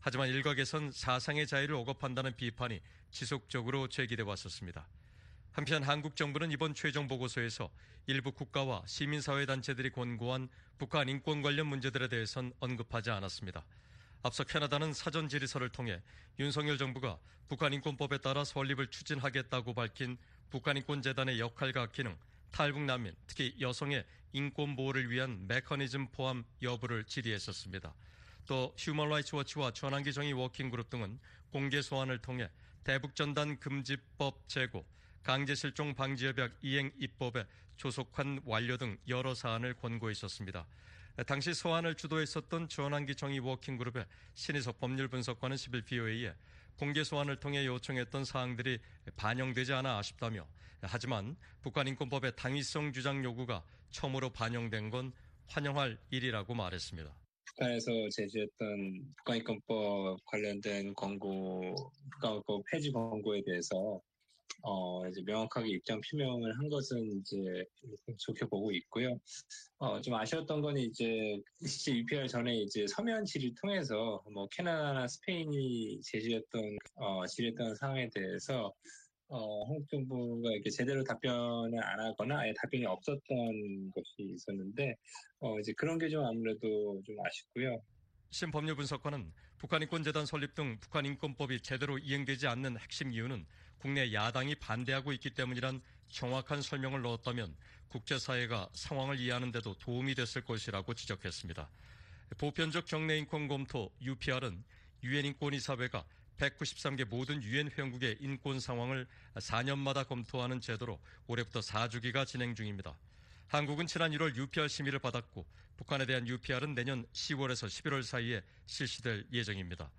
S23: 하지만 일각에선 사상의 자유를 억압한다는 비판이 지속적으로 제기돼 왔었습니다. 한편 한국 정부는 이번 최종 보고서에서 일부 국가와 시민사회 단체들이 권고한 북한 인권 관련 문제들에 대해선 언급하지 않았습니다. 앞서 캐나다는 사전 질의서를 통해 윤석열 정부가 북한 인권법에 따라 설립을 추진하겠다고 밝힌 북한 인권 재단의 역할과 기능, 탈북 난민, 특히 여성의 인권 보호를 위한 메커니즘 포함 여부를 질의했었습니다. 또 휴먼 라이츠 워치와 전환기 정의 워킹그룹 등은 공개 서한을 통해 대북전단 금지법 재고, 강제실종 방지협약 이행 입법의 조속한 완료 등 여러 사안을 권고했었습니다. 당시 소환을 주도했었던 전환기 정의 워킹그룹의 신희석 법률분석관은 10일 BOA에 공개 소환을 통해 요청했던 사항들이 반영되지 않아 아쉽다며 하지만 북한인권법의 당위성 주장 요구가 처음으로 반영된 건 환영할 일이라고 말했습니다.
S24: 북한에서 제시했던 북한인권법 관련된 권고, 국가법 폐지 권고에 대해서 어, 이제 명확하게 입장 표명을 한 것은 이제 좋게 보고 있고요. 어, 좀 아쉬웠던 건 이제 실제 UPR 전에 이제 서면 질의를 통해서 뭐 캐나다나 스페인이 제시했던 어, 질의했던 사항에 대해서 어, 한국 정부가 이렇게 제대로 답변을 안 하거나 아예 답변이 없었던 것이 있었는데 어, 이제 그런 게 좀 아무래도 좀 아쉽고요.
S23: 신법률 분석관은 북한인권재단 설립 등 북한인권법이 제대로 이행되지 않는 핵심 이유는 국내 야당이 반대하고 있기 때문이란 정확한 설명을 넣었다면 국제사회가 상황을 이해하는 데도 도움이 됐을 것이라고 지적했습니다. 보편적 정내 인권 검토 UPR은 유엔 인권이사회가 193개 모든 유엔 회원국의 인권 상황을 4년마다 검토하는 제도로 올해부터 4주기가 진행 중입니다. 한국은 지난 1월 UPR 심의를 받았고 북한에 대한 UPR은 내년 10월에서 11월 사이에 실시될 예정입니다.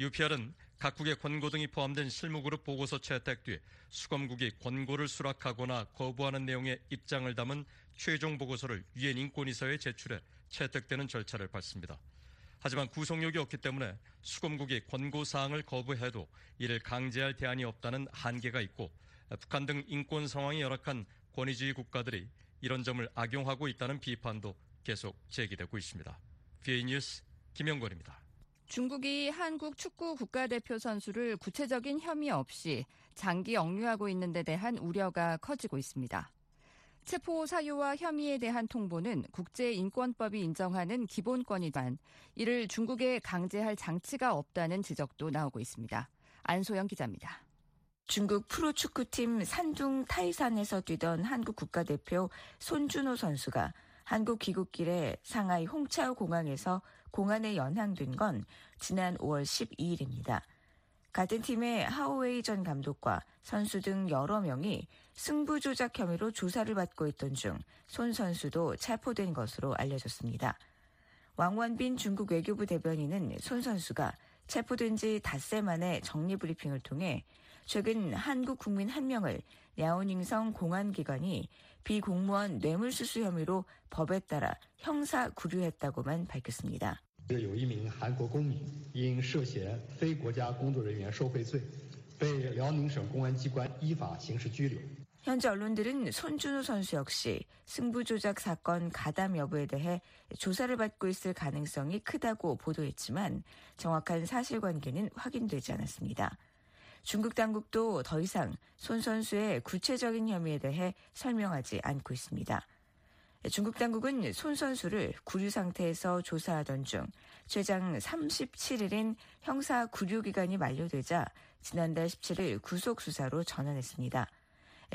S23: UPR은 각국의 권고 등이 포함된 실무그룹 보고서 채택 뒤 수검국이 권고를 수락하거나 거부하는 내용의 입장을 담은 최종 보고서를 유엔 인권이사회에 제출해 채택되는 절차를 밟습니다. 하지만 구속력이 없기 때문에 수검국이 권고 사항을 거부해도 이를 강제할 대안이 없다는 한계가 있고 북한 등 인권 상황이 열악한 권위주의 국가들이 이런 점을 악용하고 있다는 비판도 계속 제기되고 있습니다. VA 뉴스 김영권입니다.
S3: 중국이 한국 축구 국가대표 선수를 구체적인 혐의 없이 장기 억류하고 있는 데 대한 우려가 커지고 있습니다. 체포 사유와 혐의에 대한 통보는 국제인권법이 인정하는 기본권이단 이를 중국에 강제할 장치가 없다는 지적도 나오고 있습니다. 안소영 기자입니다.
S25: 중국 프로축구팀 산둥 타이산에서 뛰던 한국 국가대표 손준호 선수가 한국 귀국길에 상하이 홍차오 공항에서 공안에 연항된 건 지난 5월 12일입니다. 같은 팀의 하오웨이 전 감독과 선수 등 여러 명이 승부 조작 혐의로 조사를 받고 있던 중 손 선수도 체포된 것으로 알려졌습니다. 왕원빈 중국 외교부 대변인은 손 선수가 체포된 지 닷새 만에 정리 브리핑을 통해 최근 한국 국민 한 명을 야오닝성 공안기관이 비공무원 뇌물수수 혐의로 법에 따라 형사 구류했다고만 밝혔습니다.
S26: 有一名韩国公民因涉嫌非国家工作人员受贿罪被辽宁省公安机关依法刑事拘留。
S25: 현재 언론들은 손준호 선수 역시 승부 조작 사건 가담 여부에 대해 조사를 받고 있을 가능성이 크다고 보도했지만 정확한 사실관계는 확인되지 않았습니다. 중국 당국도 더 이상 손 선수의 구체적인 혐의에 대해 설명하지 않고 있습니다. 중국 당국은 손 선수를 구류 상태에서 조사하던 중 최장 37일인 형사 구류 기간이 만료되자 지난달 17일 구속 수사로 전환했습니다.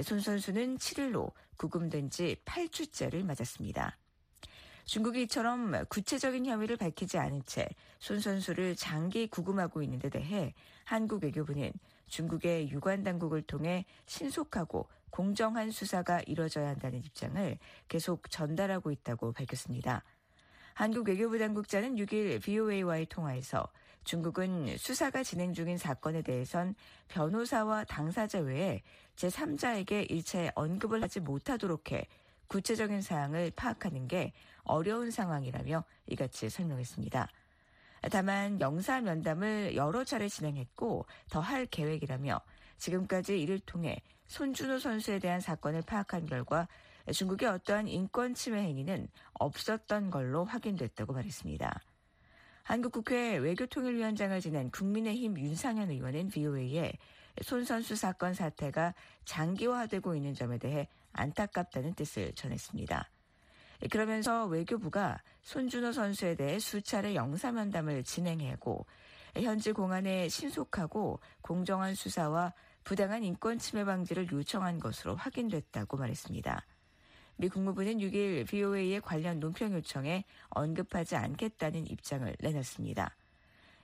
S25: 손 선수는 7일로 구금된 지 8주째를 맞았습니다. 중국이 이처럼 구체적인 혐의를 밝히지 않은 채 손 선수를 장기 구금하고 있는 데 대해 한국 외교부는 중국의 유관 당국을 통해 신속하고 공정한 수사가 이뤄져야 한다는 입장을 계속 전달하고 있다고 밝혔습니다. 한국 외교부 당국자는 6일 VOA와의 통화에서 중국은 수사가 진행 중인 사건에 대해선 변호사와 당사자 외에 제3자에게 일체 언급을 하지 못하도록 해 구체적인 사항을 파악하는 게 어려운 상황이라며 이같이 설명했습니다. 다만 영사 면담을 여러 차례 진행했고 더 할 계획이라며 지금까지 이를 통해 손준호 선수에 대한 사건을 파악한 결과 중국의 어떠한 인권 침해 행위는 없었던 걸로 확인됐다고 말했습니다. 한국국회 외교통일위원장을 지낸 국민의힘 윤상현 의원은 VOA에 손 선수 사건 사태가 장기화되고 있는 점에 대해 안타깝다는 뜻을 전했습니다. 그러면서 외교부가 손준호 선수에 대해 수차례 영사면담을 진행하고 현지 공안에 신속하고 공정한 수사와 부당한 인권 침해 방지를 요청한 것으로 확인됐다고 말했습니다. 미 국무부는 6일 VOA의 관련 논평 요청에 언급하지 않겠다는 입장을 내놨습니다.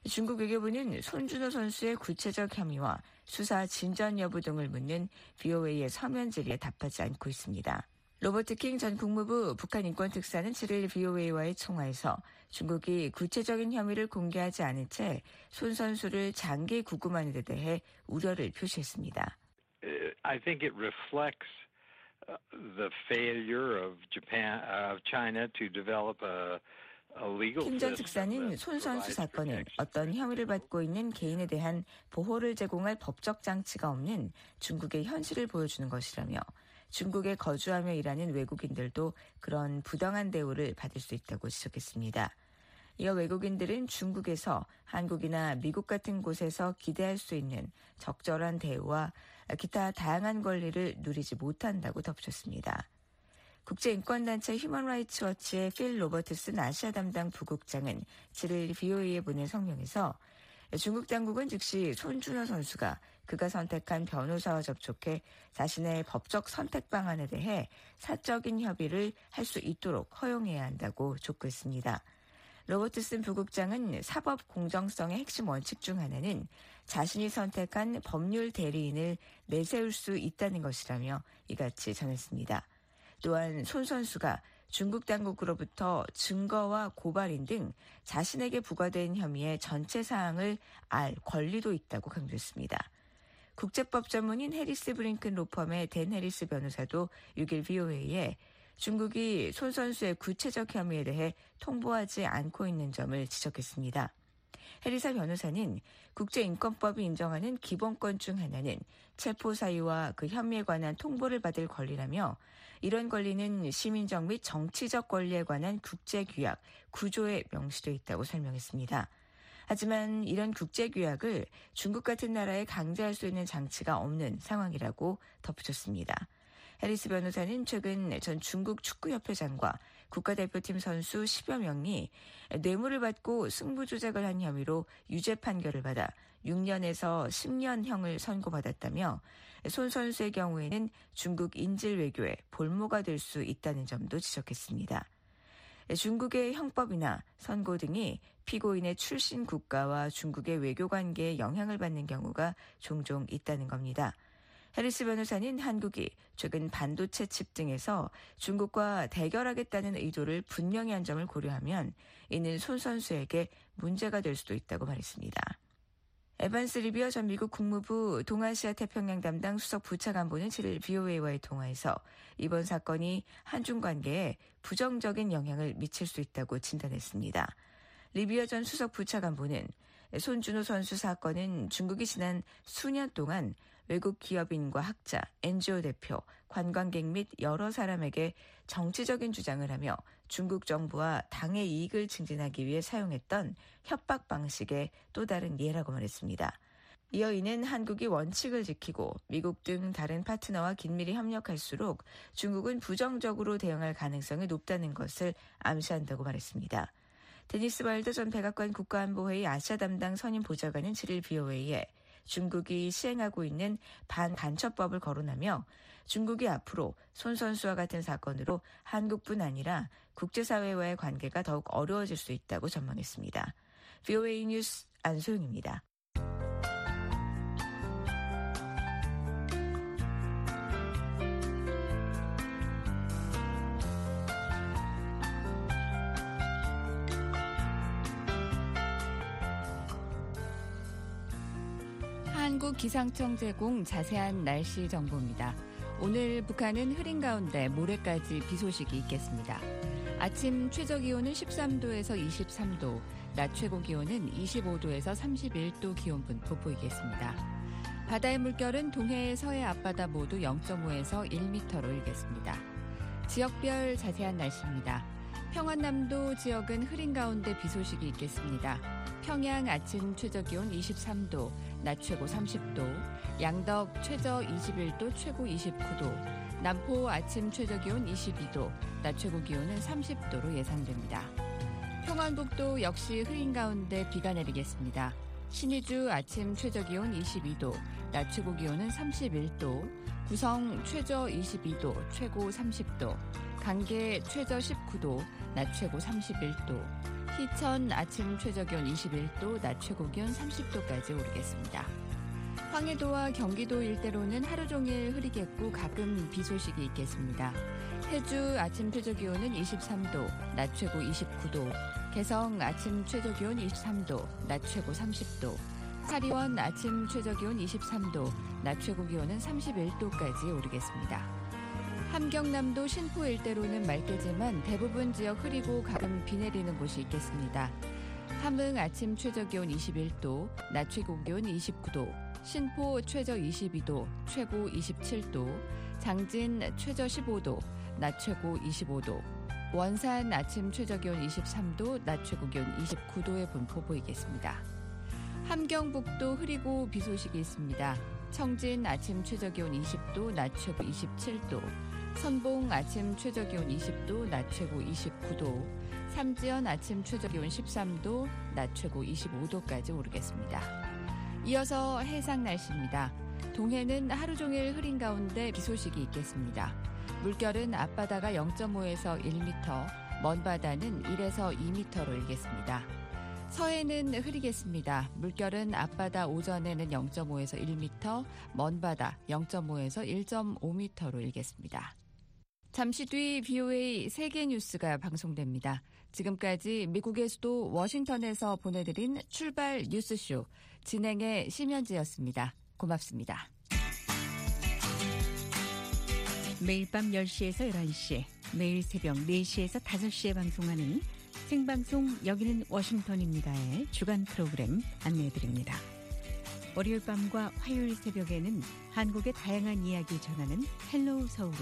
S25: 중국 외교부는 손준호 선수의 구체적 혐의와 수사 진전 여부 등을 묻는 VOA의 서면 질의에 답하지 않고 있습니다. 로버트 킹 전 국무부 북한 인권특사는 7일 VOA와의 통화에서 중국이 구체적인 혐의를 공개하지 않은 채 손 선수를 장기 구금하는 데 대해 우려를 표시했습니다.
S27: I think it reflects the failure of Japan, of China to develop a
S25: 킹전 특사는 손 선수 사건은 어떤 혐의를 받고 있는 개인에 대한 보호를 제공할 법적 장치가 없는 중국의 현실을 보여주는 것이라며 중국에 거주하며 일하는 외국인들도 그런 부당한 대우를 받을 수 있다고 지적했습니다. 이어 외국인들은 중국에서 한국이나 미국 같은 곳에서 기대할 수 있는 적절한 대우와 기타 다양한 권리를 누리지 못한다고 덧붙였습니다. 국제인권단체 휴먼라이츠 워치의 필 로버트슨 아시아 담당 부국장은 7일 BOA에 보낸 성명에서 중국 당국은 즉시 손준호 선수가 그가 선택한 변호사와 접촉해 자신의 법적 선택 방안에 대해 사적인 협의를 할 수 있도록 허용해야 한다고 촉구했습니다. 로버트슨 부국장은 사법 공정성의 핵심 원칙 중 하나는 자신이 선택한 법률 대리인을 내세울 수 있다는 것이라며 이같이 전했습니다. 또한 손 선수가 중국 당국으로부터 증거와 고발인 등 자신에게 부과된 혐의의 전체 사항을 알 권리도 있다고 강조했습니다. 국제법 전문인 해리스 브링큰 로펌의 댄 해리스 변호사도 6일 VOA에 중국이 손 선수의 구체적 혐의에 대해 통보하지 않고 있는 점을 지적했습니다. 해리사 변호사는 국제인권법이 인정하는 기본권 중 하나는 체포 사유와 그 혐의에 관한 통보를 받을 권리라며 이런 권리는 시민적 및 정치적 권리에 관한 국제 규약 구조에 명시되어 있다고 설명했습니다. 하지만 이런 국제 규약을 중국 같은 나라에 강제할 수 있는 장치가 없는 상황이라고 덧붙였습니다. 해리스 변호사는 최근 전 중국 축구협회장과 국가대표팀 선수 10여 명이 뇌물을 받고 승부 조작을 한 혐의로 유죄 판결을 받아 6년에서 10년형을 선고받았다며 손 선수의 경우에는 중국 인질 외교의 볼모가 될 수 있다는 점도 지적했습니다. 중국의 형법이나 선고 등이 피고인의 출신 국가와 중국의 외교 관계에 영향을 받는 경우가 종종 있다는 겁니다. 해리스 변호사는 한국이 최근 반도체 칩 등에서 중국과 대결하겠다는 의도를 분명히 한 점을 고려하면 이는 손 선수에게 문제가 될 수도 있다고 말했습니다. 에반스 리비어 전 미국 국무부 동아시아 태평양 담당 수석 부차관보는 7일 VOA와의 통화에서 이번 사건이 한중 관계에 부정적인 영향을 미칠 수 있다고 진단했습니다. 리비어 전 수석 부차관보는 손준호 선수 사건은 중국이 지난 수년 동안 외국 기업인과 학자, NGO 대표, 관광객 및 여러 사람에게 정치적인 주장을 하며 중국 정부와 당의 이익을 증진하기 위해 사용했던 협박 방식의 또 다른 예라고 말했습니다. 이어 이는 한국이 원칙을 지키고 미국 등 다른 파트너와 긴밀히 협력할수록 중국은 부정적으로 대응할 가능성이 높다는 것을 암시한다고 말했습니다. 데니스 발드 전 백악관 국가안보회의 아시아 담당 선임 보좌관은 7일 비오웨이에 중국이 시행하고 있는 반간첩법을 거론하며 중국이 앞으로 손 선수와 같은 사건으로 한국뿐 아니라 국제사회와의 관계가 더욱 어려워질 수 있다고 전망했습니다. VOA 뉴스 안소영입니다.
S3: 기상청 제공 자세한 날씨 정보입니다. 오늘 북한은 흐린 가운데 모레까지 비 소식이 있겠습니다. 아침 최저 기온은 13도에서 23도, 낮 최고 기온은 25도에서 31도 기온 분포 보이겠습니다. 바다의 물결은 동해 서해 앞바다 모두 0.5에서 1m로 일겠습니다. 지역별 자세한 날씨입니다. 평안남도 지역은 흐린 가운데 비 소식이 있겠습니다. 평양 아침 최저 기온 23도, 낮 최고 30도, 양덕 최저 21도, 최고 29도, 남포 아침 최저 기온 22도, 낮 최고 기온은 30도로 예상됩니다. 평안북도 역시 흐린 가운데 비가 내리겠습니다. 신의주 아침 최저 기온 22도, 낮 최고 기온은 31도, 구성 최저 22도, 최고 30도, 강계 최저 19도, 낮 최고 31도, 희천 아침 최저 기온 21도, 낮 최고 기온 30도까지 오르겠습니다. 황해도와 경기도 일대로는 하루 종일 흐리겠고 가끔 비 소식이 있겠습니다. 해주 아침 최저 기온은 23도, 낮 최고 29도, 개성 아침 최저 기온 23도, 낮 최고 30도, 사리원 아침 최저 기온 23도, 낮 최고 기온은 31도까지 오르겠습니다. 함경남도 신포 일대로는 맑겠지만 대부분 지역 흐리고 가끔 비 내리는 곳이 있겠습니다. 함흥 아침 최저 기온 21도, 낮 최고 기온 29도, 신포 최저 22도, 최고 27도, 장진 최저 15도, 낮 최고 25도, 원산 아침 최저 기온 23도, 낮 최고 기온 29도의 분포 보이겠습니다. 함경북도 흐리고 비 소식이 있습니다. 청진 아침 최저 기온 20도, 낮 최고 27도, 선봉 아침 최저 기온 20도, 낮 최고 29도, 삼지연 아침 최저 기온 13도, 낮 최고 25도까지 오르겠습니다. 이어서 해상 날씨입니다. 동해는 하루 종일 흐린 가운데 비 소식이 있겠습니다. 물결은 앞바다가 0.5에서 1m, 먼 바다는 1에서 2m로 일겠습니다. 서해는 흐리겠습니다. 물결은 앞바다 오전에는 0.5에서 1m, 먼 바다 0.5에서 1.5m로 일겠습니다. 잠시 뒤 BOA 세계 뉴스가 방송됩니다. 지금까지 미국의 수도 워싱턴에서 보내드린 출발 뉴스쇼 진행의 심현지였습니다. 고맙습니다.
S28: 매일 밤 10시에서 11시, 매일 새벽 4시에서 5시에 방송하는 생방송 여기는 워싱턴입니다의 주간 프로그램 안내해드립니다. 월요일 밤과 화요일 새벽에는 한국의 다양한 이야기 전하는 Hello 서울을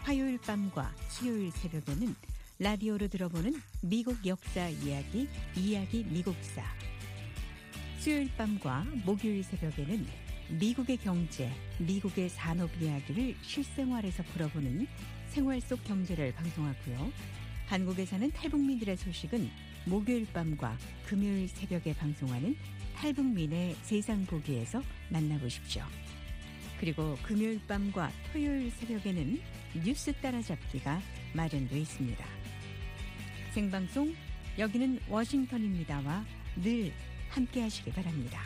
S28: 화요일 밤과 수요일 새벽에는 라디오로 들어보는 미국 역사 이야기, 이야기 미국사. 수요일 밤과 목요일 새벽에는 미국의 경제, 미국의 산업 이야기를 실생활에서 풀어보는 생활 속 경제를 방송하고요. 한국에 사는 탈북민들의 소식은 목요일 밤과 금요일 새벽에 방송하는 탈북민의 세상 보기에서 만나보십시오. 그리고 금요일 밤과 토요일 새벽에는 뉴스 따라잡기가 마련되어 있습니다. 생방송 여기는 워싱턴입니다와 늘 함께 하시기 바랍니다.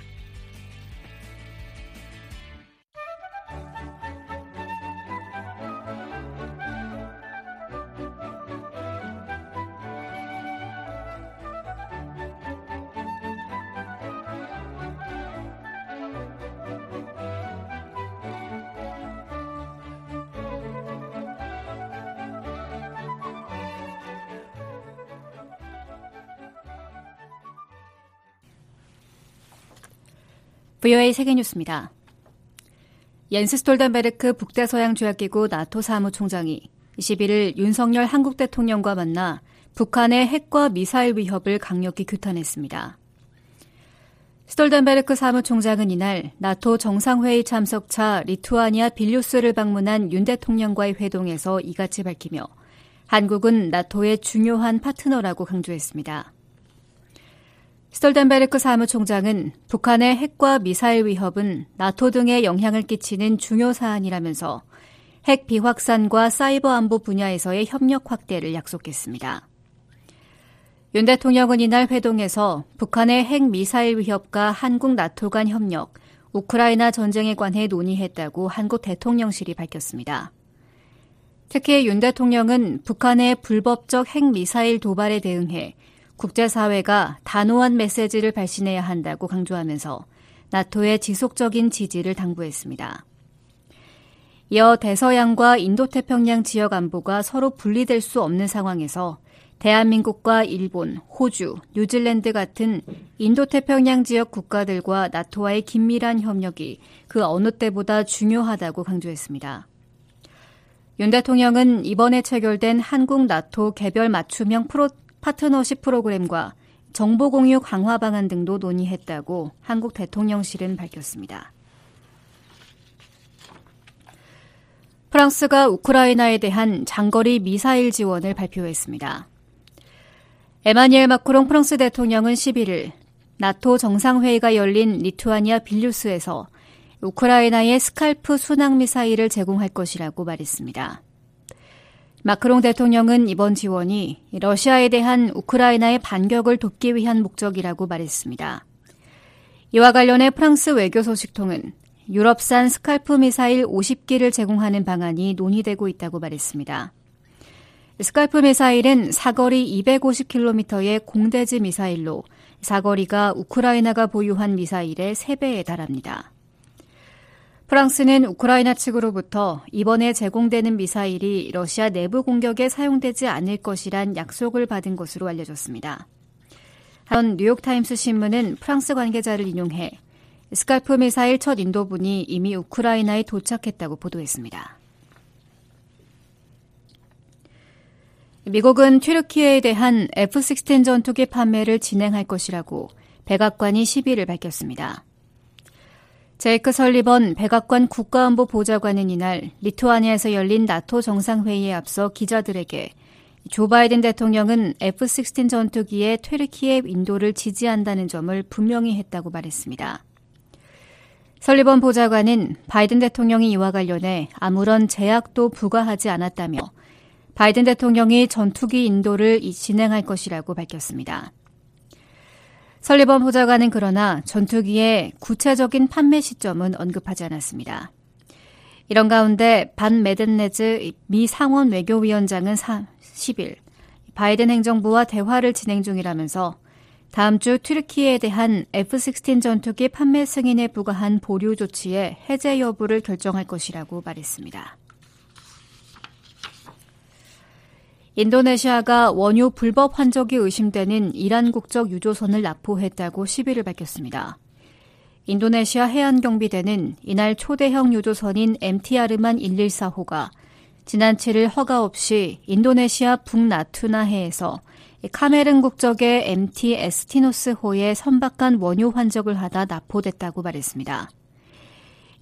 S1: VOA 세계뉴스입니다. 옌스 스톨덴베르크 북대서양조약기구 나토 사무총장이 11일 윤석열 한국 대통령과 만나 북한의 핵과 미사일 위협을 강력히 규탄했습니다. 스톨덴베르크 사무총장은 이날 나토 정상회의 참석차 리투아니아 빌뉴스를 방문한 윤 대통령과의 회동에서 이같이 밝히며 한국은 나토의 중요한 파트너라고 강조했습니다. 스톨덴베르크 사무총장은 북한의 핵과 미사일 위협은 나토 등에 영향을 끼치는 중요 사안이라면서 핵 비확산과 사이버 안보 분야에서의 협력 확대를 약속했습니다. 윤 대통령은 이날 회동에서 북한의 핵 미사일 위협과 한국 나토 간 협력, 우크라이나 전쟁에 관해 논의했다고 한국 대통령실이 밝혔습니다. 특히 윤 대통령은 북한의 불법적 핵 미사일 도발에 대응해 국제사회가 단호한 메시지를 발신해야 한다고 강조하면서 나토의 지속적인 지지를 당부했습니다. 이어 대서양과 인도태평양 지역 안보가 서로 분리될 수 없는 상황에서 대한민국과 일본, 호주, 뉴질랜드 같은 인도태평양 지역 국가들과 나토와의 긴밀한 협력이 그 어느 때보다 중요하다고 강조했습니다. 윤 대통령은 이번에 체결된 한국 나토 개별 맞춤형 프로 파트너십 프로그램과 정보 공유 강화 방안 등도 논의했다고 한국 대통령실은 밝혔습니다. 프랑스가 우크라이나에 대한 장거리 미사일 지원을 발표했습니다. 에마뉘엘 마크롱 프랑스 대통령은 11일 나토 정상회의가 열린 리투아니아 빌뉴스에서 우크라이나에 스칼프 순항 미사일을 제공할 것이라고 말했습니다. 마크롱 대통령은 이번 지원이 러시아에 대한 우크라이나의 반격을 돕기 위한 목적이라고 말했습니다. 이와 관련해 프랑스 외교 소식통은 유럽산 스칼프 미사일 50기를 제공하는 방안이 논의되고 있다고 말했습니다. 스칼프 미사일은 사거리 250km의 공대지 미사일로 사거리가 우크라이나가 보유한 미사일의 3배에 달합니다. 프랑스는 우크라이나 측으로부터 이번에 제공되는 미사일이 러시아 내부 공격에 사용되지 않을 것이란 약속을 받은 것으로 알려졌습니다. 한편 뉴욕타임스 신문은 프랑스 관계자를 인용해 스칼프 미사일 첫 인도분이 이미 우크라이나에 도착했다고 보도했습니다. 미국은 튀르키예에 대한 F-16 전투기 판매를 진행할 것이라고 백악관이 10일을 밝혔습니다. 제이크 설리번 백악관 국가안보 보좌관은 이날 리투아니아에서 열린 나토 정상회의에 앞서 기자들에게 조 바이든 대통령은 F-16 전투기의 튀르키예 인도를 지지한다는 점을 분명히 했다고 말했습니다. 설리번 보좌관은 바이든 대통령이 이와 관련해 아무런 제약도 부과하지 않았다며 바이든 대통령이 전투기 인도를 진행할 것이라고 밝혔습니다. 설리번 보좌관은 그러나 전투기의 구체적인 판매 시점은 언급하지 않았습니다. 이런 가운데 반 메든네즈 미 상원 외교위원장은 10일 바이든 행정부와 대화를 진행 중이라면서 다음 주 튀르키예에 대한 F-16 전투기 판매 승인에 부과한 보류 조치의 해제 여부를 결정할 것이라고 말했습니다. 인도네시아가 원유 불법 환적이 의심되는 이란 국적 유조선을 납포했다고 시비를 밝혔습니다. 인도네시아 해안경비대는 이날 초대형 유조선인 MTR만 114호가 지난 7일 허가 없이 인도네시아 북나투나해에서 카메른 국적의 MT 에스티노스호에 선박간 원유 환적을 하다 납포됐다고 말했습니다.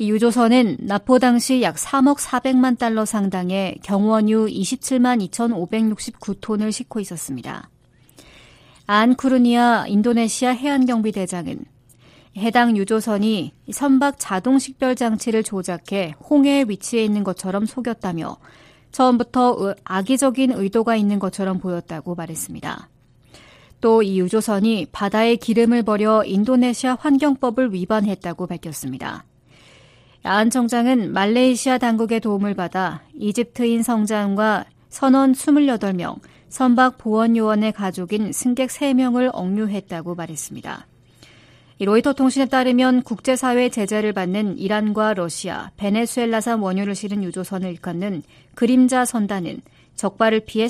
S1: 이 유조선은 납포 당시 약 3억 400만 달러 상당의 경원유 27만 2,569톤을 싣고 있었습니다. 안 쿠르니아 인도네시아 해안경비대장은 해당 유조선이 선박 자동 식별 장치를 조작해 홍해에 위치해 있는 것처럼 속였다며 처음부터 악의적인 의도가 있는 것처럼 보였다고 말했습니다. 또 이 유조선이 바다에 기름을 버려 인도네시아 환경법을 위반했다고 밝혔습니다. 야한 청장은 말레이시아 당국의 도움을 받아 이집트인 성장과 선원 28명, 선박 보원요원의 가족인 승객 3명을 억류했다고 말했습니다. 로이터 통신에 따르면 국제사회 제재를 받는 이란과 러시아, 베네수엘라산 원유를 실은 유조선을 일컫는 그림자 선단은 적발을 피해